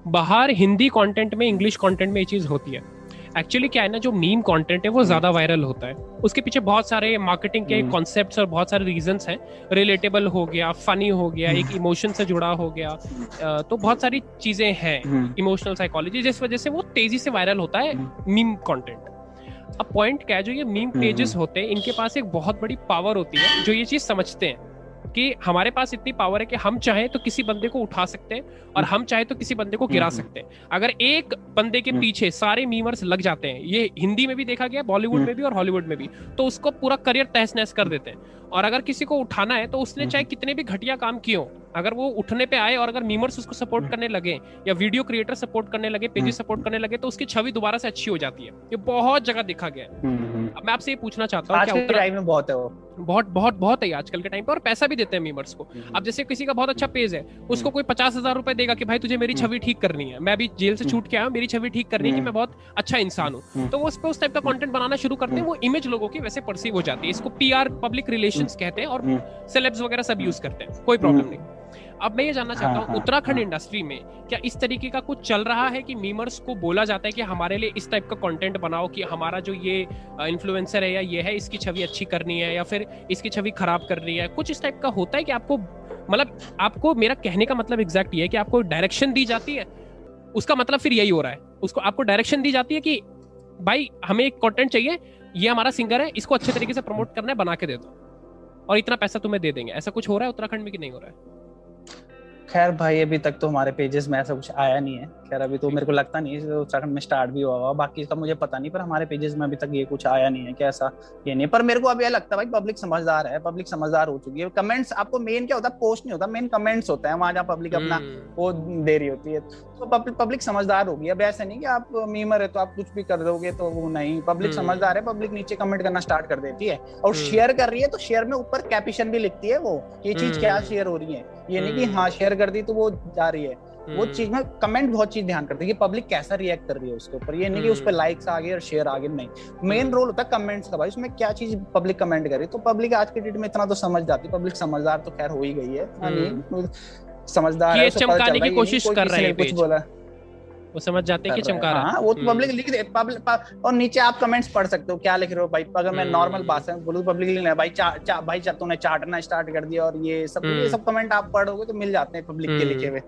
बाहर हिंदी कंटेंट में इंग्लिश कंटेंट में ये चीज़ होती है। एक्चुअली क्या है ना जो मीम कंटेंट है वो हम्म। ज़्यादा वायरल होता है। उसके पीछे बहुत सारे मार्केटिंग के कॉन्सेप्ट्स हम्म। और बहुत सारे रीजंस हैं। रिलेटेबल हो गया फनी हो गया एक इमोशन। से जुड़ा हो गया तो बहुत सारी चीज़ें हैं इमोशनल साइकोलॉजी जिस वजह से वो तेज़ी से वायरल होता है मीम कंटेंट अब पॉइंट क्या है जो ये मीम पेजेस होते हैं इनके पास एक बहुत बड़ी पावर होती है जो ये चीज़ समझते हैं कि हमारे पास इतनी पावर है कि हम चाहे तो किसी बंदे को उठा सकते हैं और हम चाहे तो किसी बंदे को गिरा सकते हैं। अगर एक बंदे के पीछे सारे मीमर्स लग जाते हैं ये हिंदी में भी देखा गया बॉलीवुड में भी और हॉलीवुड में भी तो उसको पूरा करियर तहस नहस कर देते हैं। और अगर किसी को उठाना है तो उसने चाहे कितने भी घटिया काम किए हो अगर वो उठने पे आए और अगर मीमर्स उसको सपोर्ट हम्म। करने लगे या वीडियो क्रिएटर सपोर्ट करने लगे पेजेस सपोर्ट करने लगे तो उसकी छवि दोबारा से अच्छी हो जाती है। ये बहुत जगह देखा गया है। अब मैं आपसे ये पूछना चाहता हूँ क्या में बहुत है वो। बहुत बहुत बहुत है आजकल के टाइम पे और पैसा भी देते हैं मीमर्स को। अब जैसे किसी का बहुत अच्छा पेज है उसको कोई पचास हज़ार रुपए देगा कि भाई तुझे मेरी छवि ठीक करनी है। मैं अभी जेल से छूट के आया मेरी छवि ठीक करनी है कि मैं बहुत अच्छा इंसान हूँ। तो वो उस पर उस टाइप का कंटेंट बनाना शुरू करते हैं वो इमेज लोगों की वैसे परसीव हो जाती है। इसको पीआर पब्लिक रिलेशन कहते हैं और सेलेब्स वगैरह सब यूज़ करते हैं कोई प्रॉब्लम नहीं। अब मैं ये जानना चाहता हूँ हाँ, उत्तराखंड हाँ। इंडस्ट्री में क्या इस तरीके का कुछ चल रहा है कि मीमर्स को बोला जाता है कि हमारे लिए इस टाइप का कंटेंट बनाओ कि हमारा जो ये इन्फ्लुएंसर है या ये है इसकी छवि अच्छी करनी है या फिर इसकी छवि खराब करनी है कुछ इस टाइप का होता है कि आपको मतलब आपको मेरा कहने का मतलब एग्जैक्ट ये है कि आपको डायरेक्शन दी जाती है उसका मतलब फिर यही हो रहा है। उसको आपको डायरेक्शन दी जाती है कि भाई हमें एक कॉन्टेंट चाहिए ये हमारा सिंगर है इसको अच्छे तरीके से प्रमोट करना है बना के दे दो। और इतना पैसा तुम्हें दे देंगे। ऐसा कुछ हो रहा है उत्तराखंड में कि नहीं हो रहा है? खैर भाई अभी तक तो हमारे पेजेस में ऐसा कुछ आया नहीं है। खैर अभी तो मेरे को लगता नहीं है उत्तराखंड में स्टार्ट भी हुआ हुआ बाकी का मुझे पता नहीं पर हमारे पेजेस में अभी तक ये कुछ आया नहीं है कि ऐसा ये नहीं पर मेरे को अभी लगता है भाई पब्लिक समझदार है पब्लिक समझदार हो चुकी है। कमेंट्स आपको मेन क्या होता है पोस्ट नहीं होता मेन कमेंट्स होता है। वहाँ जहाँ पब्लिक अपना हम्म। वो दे रही होती है। तो पब्लिक समझदार होगी। अब ऐसा नहीं कि आप मीमर है तो आप कुछ भी कर दोगे तो वो नहीं। पब्लिक हम्म। समझदार है पब्लिक नीचे कमेंट करना स्टार्ट कर देती है। और शेयर हम्म। कर रही है तो शेयर में ऊपर कैपिशन भी लिखती है वो ये चीज़ क्या शेयर हो रही है? ये नहीं कि हाँ शेयर कर दी तो वो जा रही है। वो हम्म। चीज़ में कमेंट बहुत चीज़ ध्यान करती है कि पब्लिक कैसा रिएक्ट कर रही है उसके ऊपर। ये नहीं कि उस पर लाइक्स आ गए और शेयर आ गए नहीं। मेन हम्म। रोल होता है कमेंट्स का भाई उसमें क्या चीज़ पब्लिक कमेंट कर रही है? तो पब्लिक आज के डेट में इतना तो समझ जाती है पब्लिक समझदार तो खैर हो ही गई है। हम्म। समझदार है चमकाने की कोशिश कर रहे हैं कुछ बोला। वो समझ जाते हैं कि चमका रहा है। हाँ, वो तो पब्लिक लिख दे पब्लिक और नीचे आप कमेंट्स पढ़ सकते हो क्या लिख रहे हो भाई? अगर मैं नॉर्मल बात है बोलूँ पब्लिक लिख भाई चा, चा, भाई तूने चाटना स्टार्ट कर दिया और ये सब ये सब कमेंट आप पढ़ोगे तो मिल जाते हैं पब्लिक के लिखे हुए।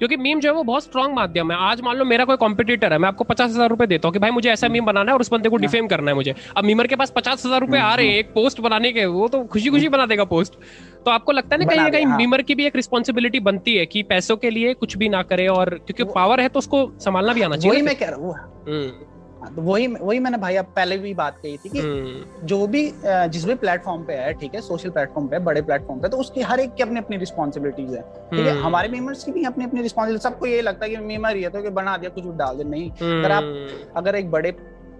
क्योंकि मीम जो है वो बहुत स्ट्रॉन्ग माध्यम है। आज मान लो मेरा कोई कॉम्पिटिटर है मैं आपको पचास हज़ार रुपए देता हूँ कि भाई मुझे ऐसा मीम बनाना है और उस बंदे को डिफेम करना है मुझे। अब मीमर के पास पचास हज़ार रुपए आ रहे हैं एक पोस्ट बनाने के वो तो खुशी खुशी बना देगा पोस्ट तो आपको लगता है ना कहीं ना कहीं मीमर की भी एक रिस्पॉन्सिबिलिटी बनती है कि पैसों के लिए कुछ भी ना करे और क्योंकि पावर है तो उसको संभालना भी आना चाहिए वही मैं कह रहा हूँ हाँ, तो वही वही मैंने भाई अब पहले भी बात कही थी कि हम्म। जो भी जिस भी प्लेटफॉर्म पे है ठीक है सोशल प्लेटफॉर्म पे बड़े प्लेटफॉर्म पे तो उसकी हर एक की अपनी अपनी रिस्पॉन्सिबिलिटीज है ठीक है हम्म। हमारे मेमर्स की भी अपनी अपनी रिस्पॉन्सिबिलिटी सबको ये लगता है कि मेमर ही है तो कि बना दिया कुछ डाल दे नहीं अगर आप हम्म। अगर एक बड़े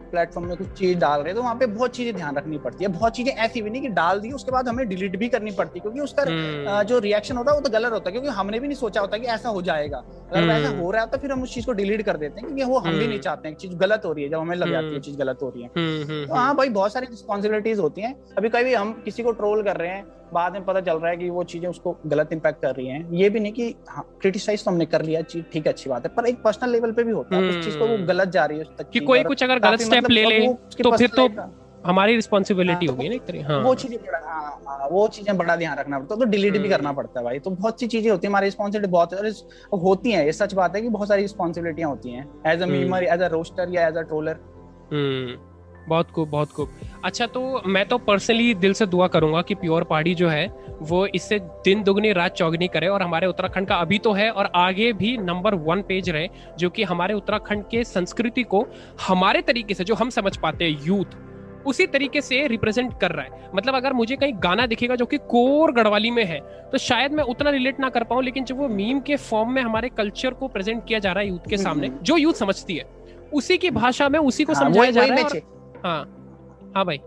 प्लेटफॉर्म में कुछ चीज़ डाल रहे हैं तो वहाँ पे बहुत चीज़ें ध्यान रखनी पड़ती है बहुत चीज़ें ऐसी भी नहीं कि डाल दी उसके बाद हमें डिलीट भी करनी पड़ती है क्योंकि उसका हम्म। जो रिएक्शन होता है वो तो गलत होता है क्योंकि हमने भी नहीं सोचा होता कि ऐसा हो जाएगा अगर ऐसा हम्म। हो रहा है तो फिर हम उस चीज़ को डिलीट कर देते हैं क्योंकि वो हम भी नहीं हम्म। चाहते हैं चीज़ गलत हो रही है जब हमें लग जाती है चीज़ गलत हो रही है तो हाँ भाई बहुत सारी रिस्पॉन्सिबिलिटीज होती है अभी कभी हम किसी को ट्रोल कर रहे हैं बाद में पता चल रहा है कि वो चीज़ें उसको गलत इम्पैक्ट कर रही हैं। ये भी नहीं कि हाँ क्रिटिसाइज तो हमने कर लिया चीज़ ठीक है अच्छी बात है पर एक पर्सनल लेवल पे भी होता है। उस चीज़ को वो हम्म। गलत जा रही है तक कि कोई कुछ अगर गलत स्टेप मतलब ले ले तो फिर तो हमारी रिस्पॉन्सिबिलिटी हाँ, होगी ना एक तरह हाँ। वो चीज़ें बड़ा हाँ, हाँ, वो चीज़ें बड़ा ध्यान रखना पड़ता है तो डिलीट भी हम्म। करना पड़ता है भाई। तो बहुत सी चीज़ें होती है हमारी रिस्पॉन्सिबिलिटी बहुत होती है ये सच बात है कि बहुत सारी रिस्पॉन्सिबिलिटियाँ होती हैं। As a memer as a roaster या एज अ ट्रोलर बहुत खूब बहुत खूब अच्छा तो मैं तो पर्सनली दिल से दुआ करूँगा कि प्योर पहाड़ी जो है वो इससे दिन दुगनी रात चौगनी करे और हमारे उत्तराखंड का अभी तो है और आगे भी नंबर वन पेज रहे जो कि हमारे उत्तराखंड के संस्कृति को हमारे तरीके से जो हम समझ पाते हैं यूथ उसी तरीके से रिप्रेजेंट कर रहा है मतलब अगर मुझे कहीं गाना दिखेगा जो कि कोर गढ़वाली में है तो शायद मैं उतना रिलेट ना कर पाऊँ लेकिन जब वो मीम के फॉर्म में हमारे कल्चर को प्रेजेंट किया जा रहा है यूथ के सामने हम्म। जो यूथ समझती है उसी की भाषा में उसी को हाँ, समझाया जा रहा है हाँ। हाँ भाई।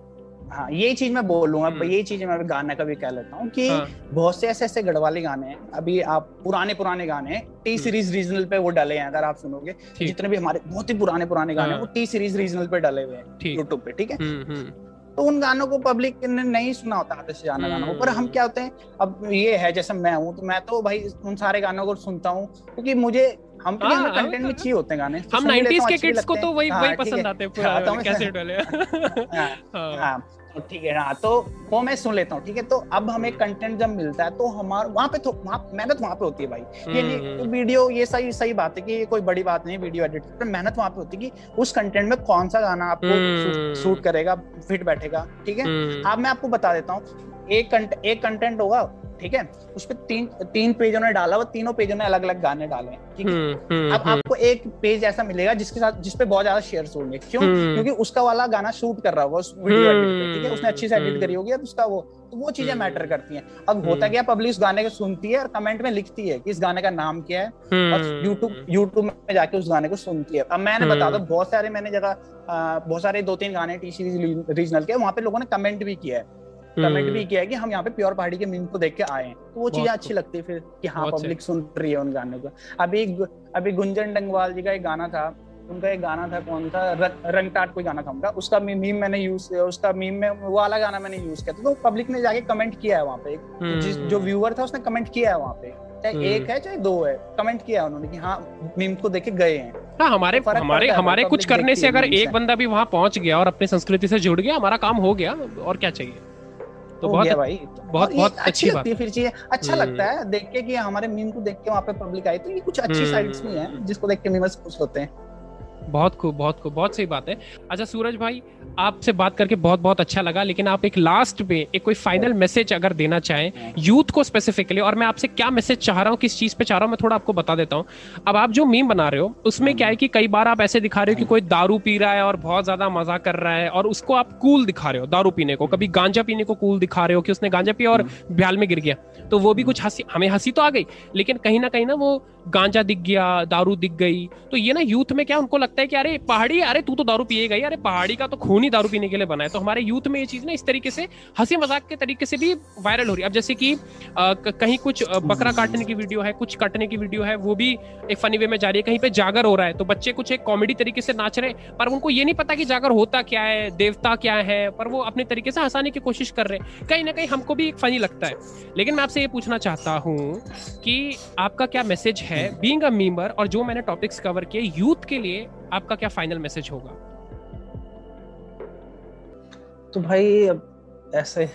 हाँ ये चीज़ मैं बोल लूँगा हम्म। ये चीज़ मैं गाने का भी कह लेता हूँ कि हाँ. बहुत से ऐसे ऐसे गढ़वाली गाने हैं। अभी आप पुराने पुराने गाने टी सीरीज़ रीजनल पे वो डले हैं अगर आप सुनोगे। जितने भी हमारे बहुत ही पुराने पुराने गाने हैं वो टी सीरीज़ रीजनल पे डले हुए हैं यूट्यूब पे ठीक है? हम्म, हम्म। तो उन गानों को पब्लिक ने नहीं सुना होता आते से जाना गानों पर हम क्या होते हैं अब ये है जैसे मैं हूँ तो मैं तो भाई उन सारे गानों को सुनता हूँ क्योंकि मुझे हम तो हाँ, कंटेंट में चाहिए होते हैं गाने हम 90s के किड्स को तो वही हाँ, वही पसंद आते हैं कैसेट वाले। हाँ, हाँ। तो ठीक है हाँ तो वो मैं सुन लेता हूँ ठीक है? तो अब हमें कंटेंट जब मिलता है तो हमारा वहाँ पे तो वहाँ मेहनत वहाँ पे होती है भाई। ये नहीं तो वीडियो ये सही सही बात है कि ये कोई बड़ी बात नहीं वीडियो एडिट पर मेहनत वहाँ पे होती है कि उस कंटेंट में कौन सा गाना आपको सूट हम्म। करेगा फिट बैठेगा ठीक है? अब मैं आपको बता देता हूँ एक एक कंटेंट होगा ठीक है? उस पर तीन तीन पेजों ने डाला वो तीनों पेजों ने अलग अलग गाने डाले ठीक है? हम्म, हम्म, अब हम्म। आपको एक पेज ऐसा मिलेगा जिसके साथ जिसपे बहुत ज़्यादा शेयर होंगे। क्यों? क्योंकि उसका वाला गाना शूट कर रहा होगा उस वीडियो एडिट ठीक है? उसने अच्छी से एडिट करी होगी अब उसका वो तो वो चीज़ें मैटर करती हैं। अब होता क्या पब्लिक उस गाने को सुनती है और कमेंट में लिखती है कि इस गाने का नाम क्या है और यूट्यूब यूट्यूब में जाके उस गाने को सुनती है। अब मैंने बता दो बहुत सारे मैंने जगह बहुत सारे दो तीन गाने टी सीरीज़ रीजनल के वहाँ पे लोगों ने कमेंट भी किया है। कमेंट भी हम्म। किया है कि हम यहाँ पे प्योर पहाड़ी के मीम को देख के आए हैं। तो वो चीज़ें अच्छी लगती है फिर कि हाँ पब्लिक सुन रही है उन गानों को। अभी अभी गुंजन डंगवाल जी का एक गाना था उनका एक गाना था कौन था? रंग टाट कोई गाना था उनका। उसका मीम मैंने यूज़ उसका मीम में वो वाला गाना मैंने यूज़ किया था। तो पब्लिक ने जाके कमेंट किया है वहाँ पे। तो जिस जो व्यूअर था उसने कमेंट किया है वहाँ पे। चाहे हम्म। एक है चाहे दो है कमेंट किया उन्होंने कि हाँ मीम को देख के गए हैं। हाँ हमारे तो हमारे हमारे कुछ करने से अगर एक बंदा भी वहाँ पहुँच गया और अपनी संस्कृति से जुड़ गया हमारा काम हो गया और क्या चाहिए? तो बहुत भाई तो बहुत बहुत अच्छी लगती है फिर चीज़ अच्छा हम्म। लगता है देख के कि हमारे मीम को देख के वहाँ पे पब्लिक आई तो ये कुछ अच्छी साइड्स हम्म। भी हैं जिसको देख के मीमर्स खुश होते हैं बहुत खूब बहुत खूब बहुत सही बात है। अच्छा सूरज भाई आपसे बात करके बहुत बहुत अच्छा लगा लेकिन आप एक लास्ट पे एक कोई फाइनल मैसेज अगर देना चाहें यूथ को स्पेसिफिकली और मैं आपसे क्या मैसेज चाह रहा हूँ किस चीज़ पे चाह रहा हूँ मैं थोड़ा आपको बता देता हूँ। अब आप जो मीम बना रहे हो उसमें क्या है कि कई बार आप ऐसे दिखा रहे हो कि कोई दारू पी रहा है और बहुत ज़्यादा मज़ा कर रहा है और उसको आप कूल दिखा रहे हो दारू पीने को। कभी गांजा पीने को कूल दिखा रहे हो कि उसने गांजा पिया और ब्याल में गिर गया। तो वो भी कुछ हँसी हमें हँसी तो आ गई लेकिन कहीं ना कहीं ना वो गांजा दिख गया, दारू दिख गई। तो ये ना यूथ में क्या उनको लगता है कि अरे, पहाड़ी, अरे तू तो दारू पिएगा ही अरे पहाड़ी का तो खून ही दारू पीने के लिए बना है। तो हमारे यूथ में ये चीज़ ना इस तरीके से, हँसी मज़ाक के तरीके से भी वायरल हो रही है। अब जैसे कि कहीं कुछ बकरा काटने की वीडियो है, कुछ काटने की वीडियो है, वो भी एक फनी वे में जा रही है। कहीं पे जागर हो रहा है तो बच्चे कुछ एक कॉमेडी तरीके से नाच रहे पर उनको ये नहीं पता कि जागर होता क्या है, देवता क्या है, पर वो अपने तरीके से हंसाने की कोशिश कर रहे हैं। कहीं ना कहीं हमको भी एक फनी लगता है। लेकिन मैं आपसे ये पूछना चाहता हूँ कि आपका क्या मैसेज है? बींग अ मीम नंबर और जो मैंने टॉपिक्स कवर किए यूथ के लिए आपका क्या फाइनल मैसेज होगा? तो भाई अब ऐसे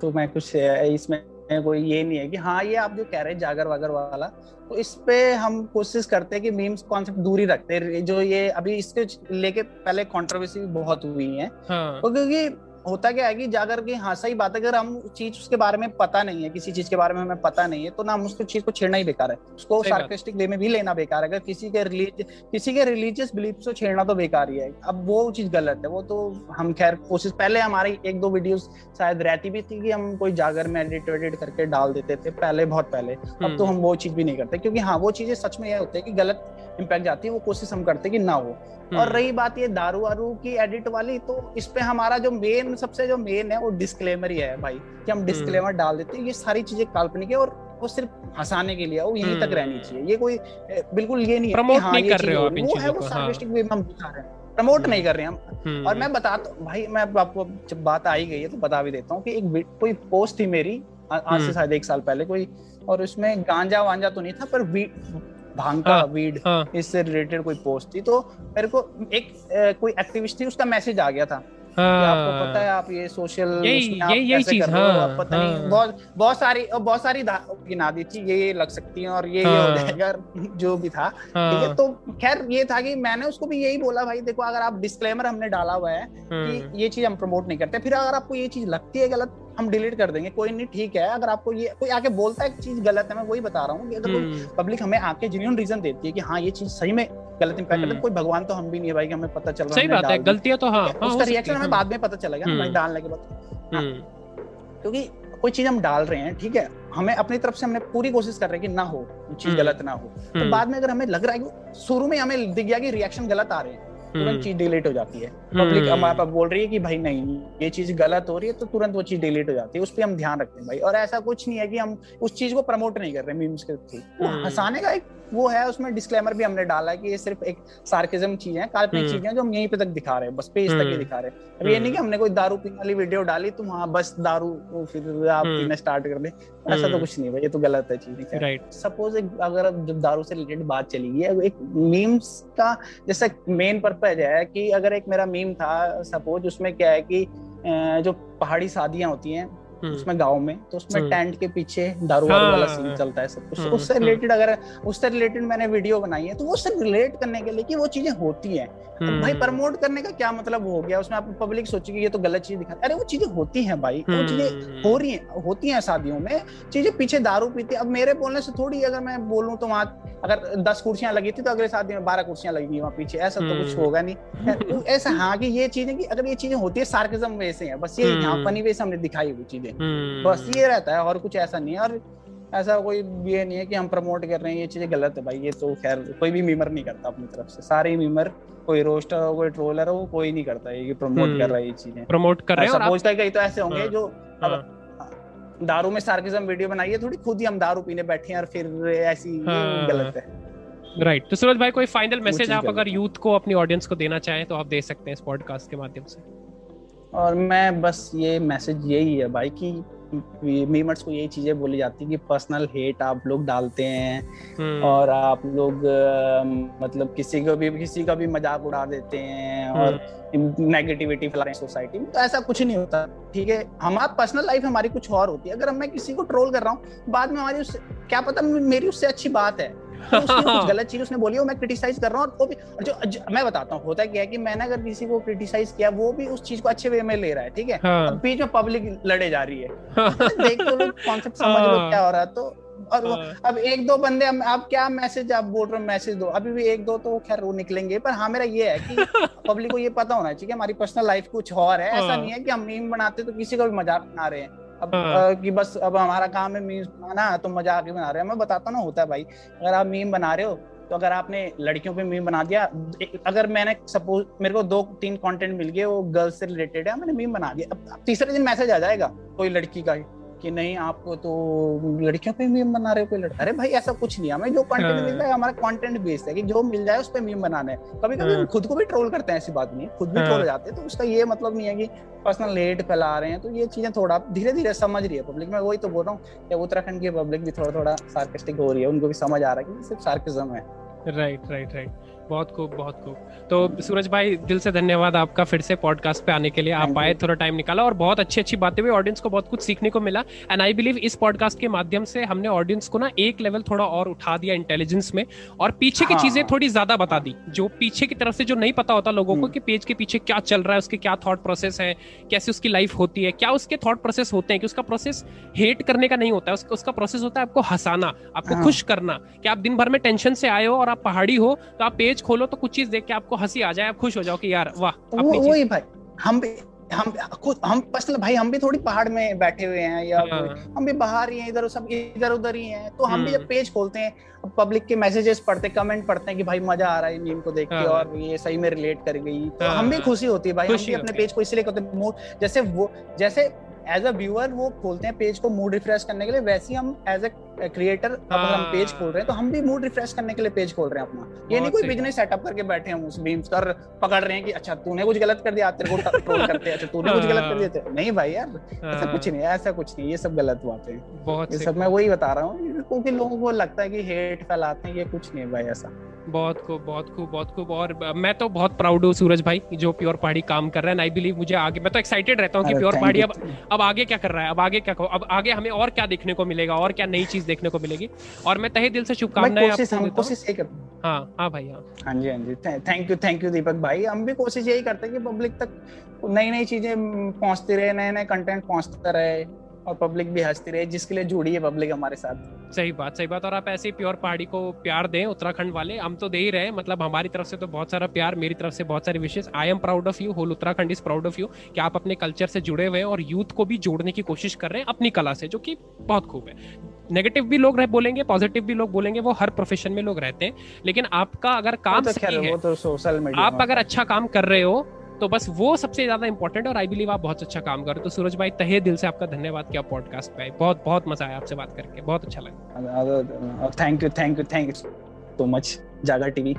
तो मैं कुछ इसमें कोई ये नहीं है कि हाँ ये आप जो कह रहे हैं जागर वागर वाला तो इस पे हम कोशिश करते हैं कि मीम्स कॉन्सेप्ट दूरी रखते हैं। जो ये अभी इसके लेके पहले कंट्रोवर्सी बहुत हुई है। हाँ। तो क्योंकि होता क्या है कि जाकर के हाँ सही बात है अगर हम चीज़ उसके बारे में पता नहीं है किसी चीज़ के बारे में हमें पता नहीं है तो ना हम उसको चीज़ को छेड़ना ही बेकार है। उसको सार्केस्टिक वे में भी लेना बेकार है। अगर किसी के रिलीज़ किसी के रिलीजियस बिलीफ को छेड़ना तो बेकार ही है। अब वो चीज़ गलत है वो तो हम खैर कोशिश पहले हमारी एक दो वीडियो शायद रहती भी थी कि हम कोई जागर में एडिट वेडिट करके डाल देते थे पहले बहुत पहले। अब तो हम्म। हम वो चीज़ भी नहीं करते क्योंकि हाँ वो चीज़ें सच में यह होती है कि गलत इम्पैक्ट जाती है वो कोशिश हम करते कि ना हो। और हम्म। रही बात ये दारू वारू की एडिट वाली तो इस पे हमारा जो मेन सबसे जो मेन है वो डिस्क्लेमर ही है भाई कि हम डिस्क्लेमर हम्म। डाल देते हैं। ये सारी चीज़ें काल्पनिक है और वो सिर्फ़ हंसाने के लिए वो यहीं तक हम्म। रहनी चाहिए। ये कोई बिल्कुल ये नहीं प्रमोट हाँ, नहीं कर रहे हो आप वो है वो सार्केस्टिक वे में हम दिखा रहे हैं। प्रमोट नहीं कर रहे हैं हम। और मैं बताता भाई मैं आपको जब बात आई गई है तो बता भी देता हूँ कि एक कोई पोस्ट थी मेरी आज से शायद एक साल पहले कोई और उसमें गांजा वांजा तो नहीं था पर भाँग का वीड हाँ, हाँ। इससे रिलेटेड कोई पोस्ट थी तो मेरे को एक कोई एक्टिविस्ट थी उसका मैसेज आ गया था हाँ, आपको पता है आप ये सोशल यही यही यही चीज़ हाँ, पता हाँ, नहीं बहुत बहुत सारी बहुत सारी गिना दी थी ये ये लग सकती है और ये हाँ, ये हो हाँ। जाएगा जो भी था हाँ, ठीक है तो खैर ये था कि मैंने उसको भी यही बोला भाई देखो अगर आप डिस्क्लेमर हमने डाला हुआ है कि हाँ। ये चीज़ हम प्रमोट नहीं करते फिर अगर आपको ये चीज़ लगती है गलत हम डिलीट कर देंगे कोई नहीं ठीक है अगर आपको ये कोई आके बोलता है चीज़ गलत है मैं वही बता रहा हूँ अगर कोई पब्लिक हम्म। हमें आके जेन्यून रीजन देती है कि हाँ ये चीज़ सही में गलत इम्पैक्ट करता हम्म। कोई भगवान तो हम भी नहीं है भाई कि हमें पता चल रहा है सही बात है गलतियाँ तो हाँ, हाँ उसका रिएक्शन हमें बाद में पता चलेगा ना हम्म। डालने के बाद हाँ। क्योंकि कोई चीज़ हम डाल रहे हैं ठीक है हमें अपनी तरफ़ से हमने पूरी कोशिश कर रहे हैं कि ना हो चीज़ गलत ना हो तो बाद में अगर हमें लग रहा है कि शुरू में हमें दिख गया कि रिएक्शन गलत आ रहे हैं तुरंत हम्म। चीज़ डिलीट हो जाती है पब्लिक हम्म। हमारे पास बोल रही है कि भाई नहीं ये चीज़ गलत हो रही है तो तुरंत वो चीज़ डिलीट हो जाती है उस पर हम ध्यान रखते हैं भाई और ऐसा कुछ नहीं है कि हम उस चीज़ को प्रमोट नहीं कर रहे मीम्स के थ्रू हम्म। हंसाने का एक वो है उसमें डिस्क्लेमर भी हमने डाला है कि ये सिर्फ़ एक सार्किज्म चीज़ है काल्पनिक चीज़ें जो हम यहीं पे तक दिखा रहे हैं बस पेज तक ही दिखा रहे हैं। अब ये नहीं कि हमने कोई दारू पीने वाली वीडियो डाली तो वहाँ बस दारू फिर आप पीना स्टार्ट कर दे। ऐसा तो कुछ नहीं भाई ये तो गलत है चीज़ राइट सपोज़ अगर जब दारू से रिलेटेड बात चली गई एक मीम्स का जैसे मेन पर्पज है कि अगर एक मेरा मीम था सपोज़ उसमें क्या है कि जो पहाड़ी शादियाँ होती हैं हम्म। उसमें गाँव में तो उसमें टेंट हम्म। के पीछे दारू हाँ, वाला सीन चलता है सब कुछ। तो उससे रिलेटेड अगर उससे रिलेटेड मैंने वीडियो बनाई है तो वो उससे रिलेट करने के लिए कि वो चीज़ें होती हैं। तो भाई प्रमोट करने का क्या मतलब हो गया? उसमें आप पब्लिक सोचेगी ये तो गलत चीज़ दिखा अरे वो चीज़ें होती है भाई वो चीज़ें हो रही हैं होती है शादियों में चीज़ें पीछे दारू पीती अब मेरे बोलने से थोड़ी अगर मैं बोलूँ तो वहाँ अगर दस कुर्सियाँ लगी थी तो अगले शादी में बारह कुर्सियाँ लगी वहाँ पीछे ऐसा तो कुछ होगा नहीं। ऐसा हाँ कि ये चीज़ें कि अगर ये चीज़ें होती है सार्किज्म वैसे है बस ये यहाँ फनी वे से हमने दिखाई हुई चीज़ें। बस ये रहता है और कुछ ऐसा नहीं है। और ऐसा कोई ये नहीं है कि हम प्रमोट कर रहे हैं ये चीज़ें गलत है भाई ये तो खैर कोई भी मीमर नहीं करता अपनी तरफ़ से। सारे मीमर कोई रोस्टर हो कोई ट्रोलर हो कोई नहीं करता ये प्रमोट कर रहा है ये चीज़ें। प्रमोट कर रहे हैं सपोज़ कई तो ऐसे होंगे हाँ, जो हाँ। दारू में सार्किज्म वीडियो बनाई है थोड़ी खुद ही हम दारू पीने बैठे हैं और फिर ऐसी हाँ। गलत है। Right right. तो सूरज भाई कोई फाइनल मैसेज आप अगर यूथ को अपनी ऑडियंस को देना चाहें तो आप दे सकते हैं इस पॉडकास्ट के माध्यम से। और मैं बस ये मैसेज यही है भाई कि मीमर्स को यही चीज़ें बोली जाती है कि पर्सनल हेट आप लोग डालते हैं हम्म। और आप लोग मतलब किसी को भी किसी का भी मज़ाक उड़ा देते हैं और नेगेटिविटी फैला रहे हैं सोसाइटी में तो ऐसा कुछ नहीं होता ठीक है? हमारा पर्सनल लाइफ हमारी कुछ और होती है। अगर मैं किसी को ट्रोल कर रहा हूँ बाद में हमारी उससे क्या पता मेरी उससे अच्छी बात है। तो कुछ गलत चीज़ उसने बोली हो मैं क्रिटिसाइज कर रहा हूँ वो भी जो, जो मैं बताता हूँ होता क्या है कि मैंने अगर किसी को क्रिटिसाइज किया वो भी उस चीज़ को अच्छे वे में ले रहा है ठीक है हाँ। बीच में पब्लिक लड़े जा रही है देख तो लोग कॉन्सेप्ट समझ लो हाँ। क्या हो रहा है तो और हाँ। अब एक दो बंदे आप क्या मैसेज आप बोल रहे हो मैसेज दो अभी भी एक दो तो खैर वो निकलेंगे पर हाँ मेरा ये है कि पब्लिक को ये पता होना चाहिए हमारी पर्सनल लाइफ कुछ और है ऐसा। नहीं है कि हम मीम बनाते तो किसी को भी मज़ाक बना रहे हैं अब हाँ। कि बस अब हमारा काम है मीम बनाना तो मज़ा आके बना रहे हैं। मैं बताता ना होता है भाई। अगर आप मीम बना रहे हो तो अगर आपने लड़कियों पे मीम बना दिया अगर मैंने सपोज़ मेरे को दो तीन कंटेंट मिल गए वो गर्ल्स से रिलेटेड है मैंने मीम बना दिया। अब तीसरे दिन मैसेज आ जाएगा कोई लड़की का कि नहीं आपको तो लड़कियों पे मीम बना रहे हो कोई लड़का? अरे भाई ऐसा कुछ नहीं हमें जो कंटेंट हाँ। मिल जाए हमारा कंटेंट बेस्ड है कि जो मिल जाए उस पर मीम बनाना है। कभी कभी हाँ। खुद को भी ट्रोल करते हैं ऐसी बात नहीं खुद भी ट्रोल हाँ। जाते हैं तो उसका ये मतलब नहीं है कि पर्सनल हेट फैला रहे हैं तो ये चीज़ें थोड़ा धीरे धीरे समझ रही है पब्लिक में। वही तो बोल रहा हूँ कि उत्तराखंड की पब्लिक भी थोड़ा थोड़ा सार्केस्टिक हो रही है उनको भी समझ आ रहा है कि सिर्फ़ सार्किज्म है। राइट राइट राइट बहुत खूब बहुत खूब तो सूरज भाई दिल से धन्यवाद आपका फिर से पॉडकास्ट पे आने के लिए आप आए थोड़ा टाइम निकाला और बहुत अच्छी अच्छी बातें हुई ऑडियंस को बहुत कुछ सीखने को मिला एंड आई बिलीव इस पॉडकास्ट के माध्यम से हमने ऑडियंस को ना एक लेवल थोड़ा और उठा दिया इंटेलिजेंस में और पीछे की हाँ। चीज़ें थोड़ी ज़्यादा बता दी जो पीछे की तरफ़ से जो नहीं पता होता लोगों को हम्म। कि पेज के पीछे क्या चल रहा है उसके क्या थॉट प्रोसेस है कैसे उसकी लाइफ होती है क्या उसके थॉट प्रोसेस होते हैं कि उसका प्रोसेस हेट करने का नहीं होता है उसका, उसका प्रोसेस होता है आपको हंसाना आपको हाँ। खुश करना कि आप दिन भर में टेंशन से आए हो और आप पहाड़ी हो तो आप पेज खोलो तो कुछ चीज़ देख के आपको हँसी आ जाए आप खुश हो जाओ कि यार वाह वो वही भाई हम भी हम खुद हम पर्सनल भाई हम भी थोड़ी पहाड़ में बैठे हुए हैं या हाँ। हम भी बाहर ही हैं इधर सब इधर उधर ही हैं तो हम भी जब पेज हम्म। खोलते हैं पब्लिक के मैसेजेस पढ़ते कमेंट पढ़ते हैं कि भाई मज़ा आ रहा है मीम को देख के हाँ। और ये सही में रिलेट कर गई तो हाँ। हम भी खुशी होती है भाई हम भी अपने पेज को इसलिए करते हैं जैसे वो जैसे एज अ व्यूअर वो खोलते हैं पेज को मूड रिफ्रेश करने के लिए। वैसे ही हम एज अ क्रिएटर अगर हम पेज खोल रहे हैं तो हम भी मूड रिफ्रेश करने के लिए पेज खोल रहे हैं अपना। ये नहीं कोई बिज़नेस सेटअप करके बैठे हैं उस बीम्स कर पकड़ रहे हैं कि अच्छा तूने कुछ गलत कर दिया तेरे को ट्रोल करते हैं अच्छा तूने कुछ गलत कर दिया हाँ। नहीं भाई यार ऐसा हाँ। कुछ नहीं ऐसा कुछ नहीं ये सब गलत बातें ये सब मैं वही बता रहा हूँ क्योंकि लोगों को लगता है कि हेट फैलाते हैं ये कुछ नहीं भाई ऐसा। बहुत खूब बहुत खूब बहुत खूब। और मैं तो बहुत प्राउड हूँ सूरज भाई जो प्योर पहाड़ी काम कर रहा है आई बिलीव मुझे आगे मैं तो एक्साइटेड रहता हूँ कि प्योर पहाड़ी अब अब आगे क्या कर रहा है अब आगे क्या अब आगे हमें और क्या देखने को मिलेगा और क्या नई चीज़ देखने को मिलेगी। और मैं तहे दिल से शुभकामनाएँ कोशिश हाँ। हाँ। भाई हाँ। हाँ जी हाँ जी। Thank you thank you Deepak भाई। हम भी कोशिश यही करते हैं कि पब्लिक तक नई नई चीज़ें पहुँचती रहे नए नए कंटेंट पहुँचता रहे। और पब्लिक भी हंसती रहे जिसके लिए जुड़ी है पब्लिक हमारे साथ। सही बात सही बात। और आप ऐसे ही प्योर पहाड़ी को प्यार दें उत्तराखंड वाले हम तो दे ही रहे मतलब हमारी तरफ़ से तो बहुत सारा प्यार मेरी तरफ़ से बहुत सारी विशेष I am proud of you whole Uttarakhand is proud of you कि आप अपने कल्चर से जुड़े हुए हैं और यूथ को भी जोड़ने की कोशिश कर रहे हैं अपनी कला से जो कि बहुत खूब है। नेगेटिव भी लोग रह बोलेंगे पॉजिटिव भी लोग बोलेंगे वो हर प्रोफेशन में लोग रहते हैं। लेकिन आपका अगर काम तो सही है। तो सोशल मीडिया आप अगर अच्छा काम कर रहे हो तो बस वो सबसे ज़्यादा इंपॉर्टेंट और आई बिलीव आप बहुत अच्छा काम करो तो सूरज भाई, तहे दिल से आपका धन्यवाद किया पॉडकास्ट पे। बहुत बहुत मज़ा आया आपसे बात करके। बहुत अच्छा लगा। Thank you thank you thank you so much Jaaga TV